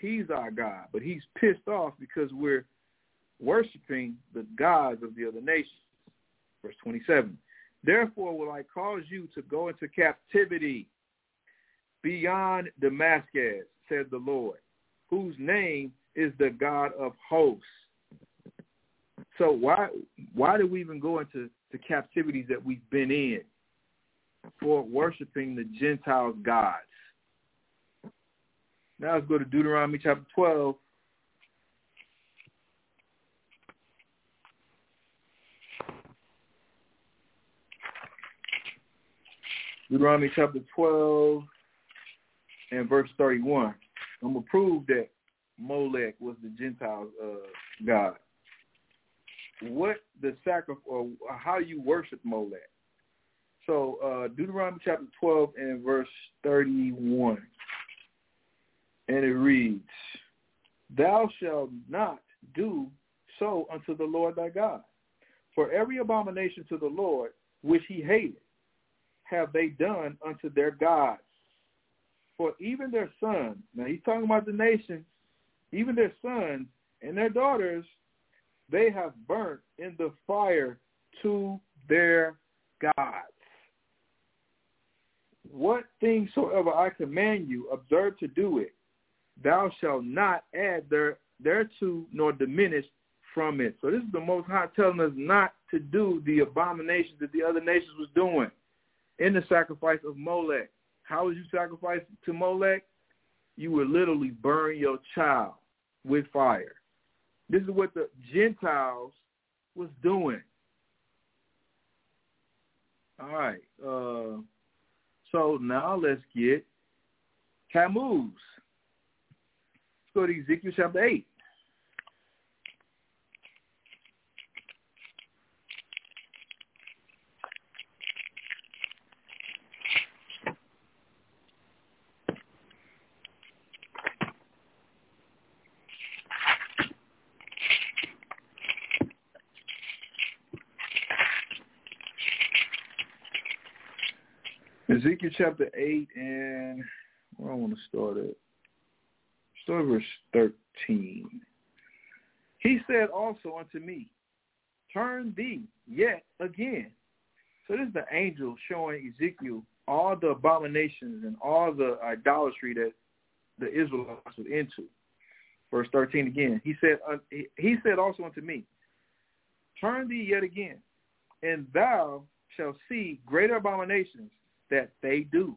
Speaker 6: He's our God, but he's pissed off because we're worshiping the gods of the other nations. Verse 27. Therefore will I cause you to go into captivity beyond Damascus, said the Lord, whose name is the God of hosts. So why why do we even go into the captivities that we've been in for worshiping the Gentiles' gods? Now let's go to Deuteronomy chapter 12. Deuteronomy chapter 12 and verse 31. I'm going to prove that Molech was the Gentiles' uh, god what the sacrifice or how you worship Molech. So uh, Deuteronomy chapter 12 and verse 31. And it reads, Thou shalt not do so unto the Lord thy God. For every abomination to the Lord which he hated have they done unto their gods. For even their sons, now he's talking about the nations, even their sons and their daughters they have burnt in the fire to their gods. What thing soever I command you, observe to do it. Thou shalt not add there, thereto nor diminish from it. So this is the Most High telling us not to do the abominations that the other nations was doing in the sacrifice of Molech. How would you sacrifice to Molech? You would literally burn your child with fire. This is what the Gentiles was doing. All right. Uh, So now let's get Tammuz. Let's go to Ezekiel chapter 8. Ezekiel chapter 8 and where I want to start at. Start verse 13. He said also unto me, Turn thee yet again. So this is the angel showing Ezekiel all the abominations and all the idolatry that the Israelites were into. Verse 13 again. He said, he said also unto me, Turn thee yet again, and thou shalt see greater abominations that they do.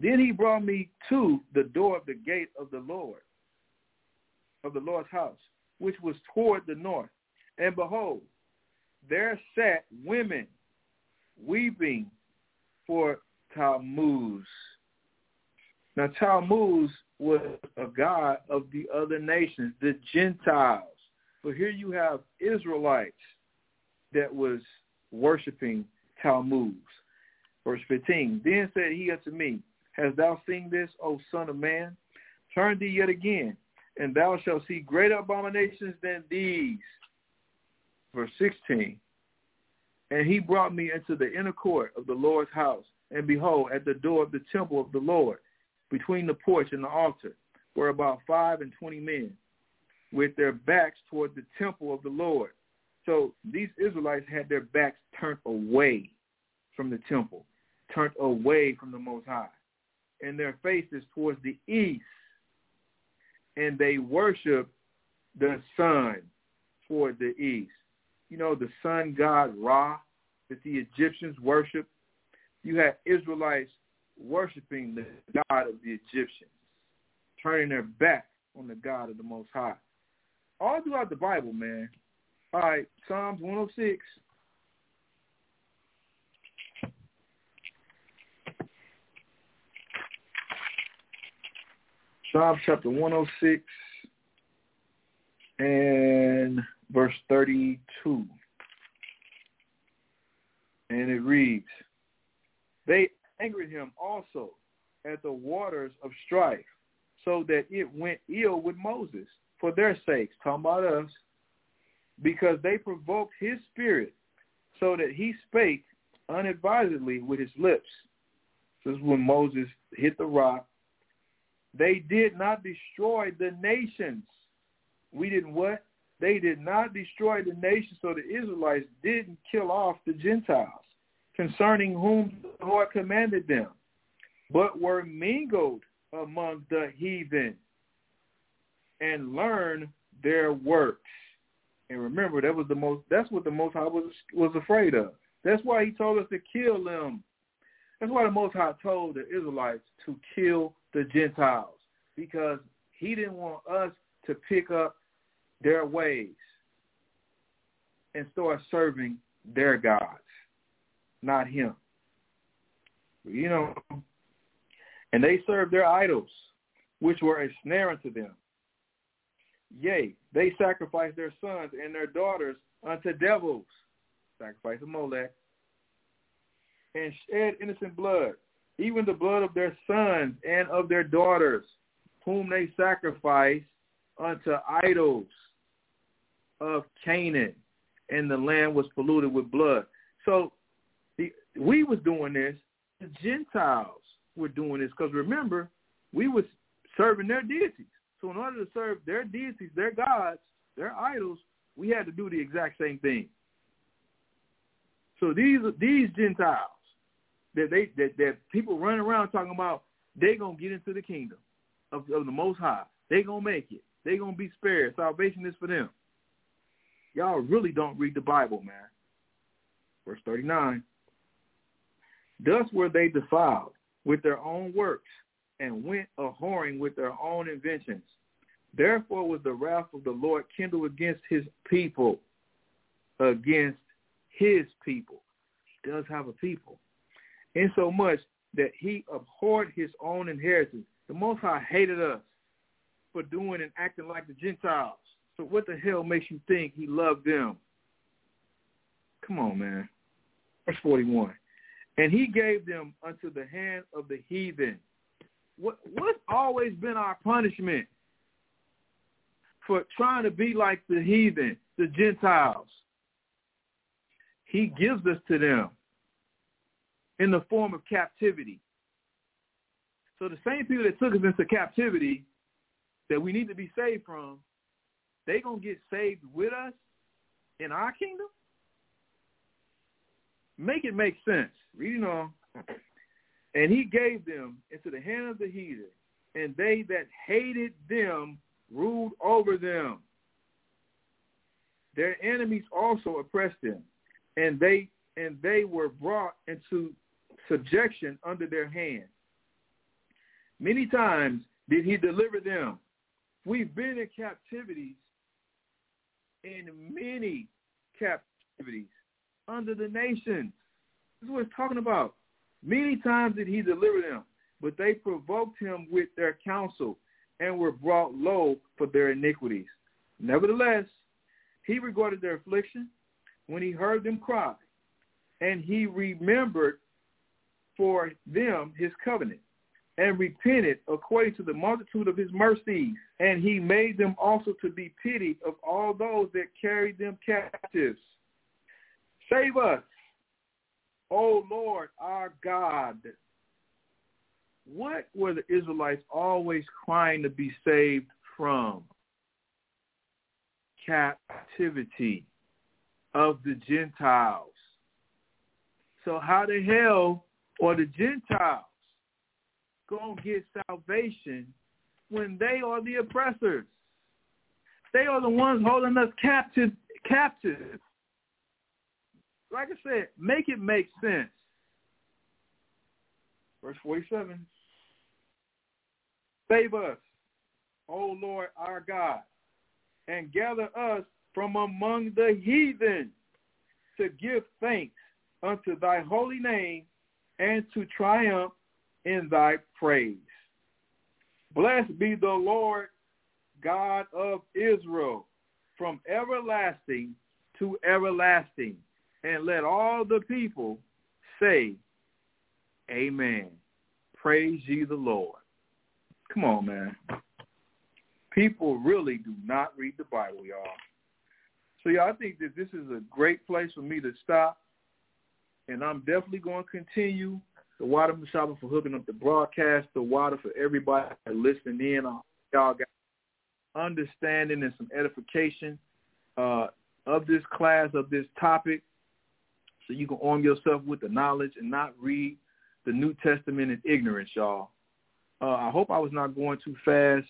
Speaker 6: Then he brought me to the door of the gate of the Lord, of the Lord's house, which was toward the north. And behold, there sat women weeping for Tammuz. Now Tammuz was a god of the other nations, the Gentiles. So here you have Israelites that was worshiping Tammuz. Verse 15, Then said he unto me, Hast thou seen this, O son of man? Turn thee yet again, and thou shalt see greater abominations than these. Verse 16, And he brought me into the inner court of the Lord's house, and behold, at the door of the temple of the Lord, between the porch and the altar, were about five and twenty men, with their backs toward the temple of the Lord. So these Israelites had their backs turned away from the temple turned away from the Most High, and their faces towards the east, and they worship the sun toward the east. You know, the sun god Ra that the Egyptians worship. You had Israelites worshiping the God of the Egyptians, turning their back on the God of the Most High. All throughout the Bible, man. All right, Psalms 106, Psalm chapter 106 and verse 32. And it reads, They angered him also at the waters of strife, so that it went ill with Moses for their sakes, talking about us, because they provoked his spirit, so that he spake unadvisedly with his lips. This is when Moses hit the rock they did not destroy the nations. We didn't what? They did not destroy the nations, so the Israelites didn't kill off the Gentiles, concerning whom the Lord commanded them, but were mingled among the heathen and learned their works. And remember, that was the most. That's what the Most High was was afraid of. That's why He told us to kill them. That's why the Most High told the Israelites to kill the Gentiles because he didn't want us to pick up their ways and start serving their gods, not him. You know, and they served their idols, which were a snare unto them. Yea, they sacrificed their sons and their daughters unto devils, sacrifice of Molech, and shed innocent blood even the blood of their sons and of their daughters, whom they sacrificed unto idols of Canaan, and the land was polluted with blood. So the, we was doing this. The Gentiles were doing this because remember, we was serving their deities. So in order to serve their deities, their gods, their idols, we had to do the exact same thing. So these these Gentiles that they that, that people running around talking about they gonna get into the kingdom of, of the Most High. They gonna make it. They gonna be spared. Salvation is for them. Y'all really don't read the Bible, man. Verse 39. Thus were they defiled with their own works and went a whoring with their own inventions. Therefore was the wrath of the Lord kindled against his people, against his people. He does have a people in so much that he abhorred his own inheritance. The Most High hated us for doing and acting like the Gentiles. So what the hell makes you think he loved them? Come on, man. Verse 41. And he gave them unto the hand of the heathen. What, what's always been our punishment for trying to be like the heathen, the Gentiles? He gives us to them in the form of captivity. So the same people that took us into captivity that we need to be saved from, they going to get saved with us in our kingdom? Make it make sense. Reading on. And he gave them into the hand of the heathen, and they that hated them ruled over them. Their enemies also oppressed them, and they and they were brought into subjection under their hand. Many times did he deliver them. We've been in captivities, in many captivities under the nations. This is what it's talking about. Many times did he deliver them, but they provoked him with their counsel and were brought low for their iniquities. Nevertheless, he regarded their affliction when he heard them cry, and he remembered for them his covenant and repented according to the multitude of his mercies. And he made them also to be pitied of all those that carried them captives. Save us, O Lord our God. What were the Israelites always crying to be saved from? Captivity of the Gentiles. So how the hell are the Gentiles going to get salvation when they are the oppressors? They are the ones holding us captive. captive like I said, make it make sense. Verse 47. Save us, O Lord our God, and gather us from among the heathen to give thanks unto thy holy name and to triumph in thy praise. Blessed be the Lord God of Israel from everlasting to everlasting and let all the people say, Amen. Praise ye the Lord. Come on, man. People really do not read the Bible, y'all. So, yeah, I think that this is a great place for me to stop. And I'm definitely going to continue the water Mashaba for hooking up the broadcast, the water for everybody listening in. Y'all got understanding and some edification uh, of this class, of this topic so you can arm yourself with the knowledge and not read the New Testament in ignorance, y'all. Uh, I hope I was not going too fast.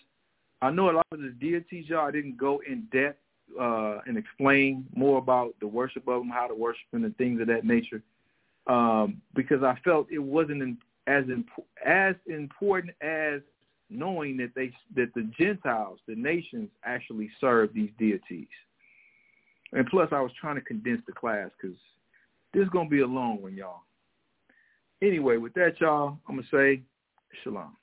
Speaker 6: I know a lot of the deities, y'all, I didn't go in depth uh, and explain more about the worship of them, how to worship them, and things of that nature, um, because I felt it wasn't as imp- as important as knowing that they that the Gentiles, the nations, actually serve these deities. And plus, I was trying to condense the class because this is to be a long one, y'all. Anyway, with that, y'all, I'm to say shalom.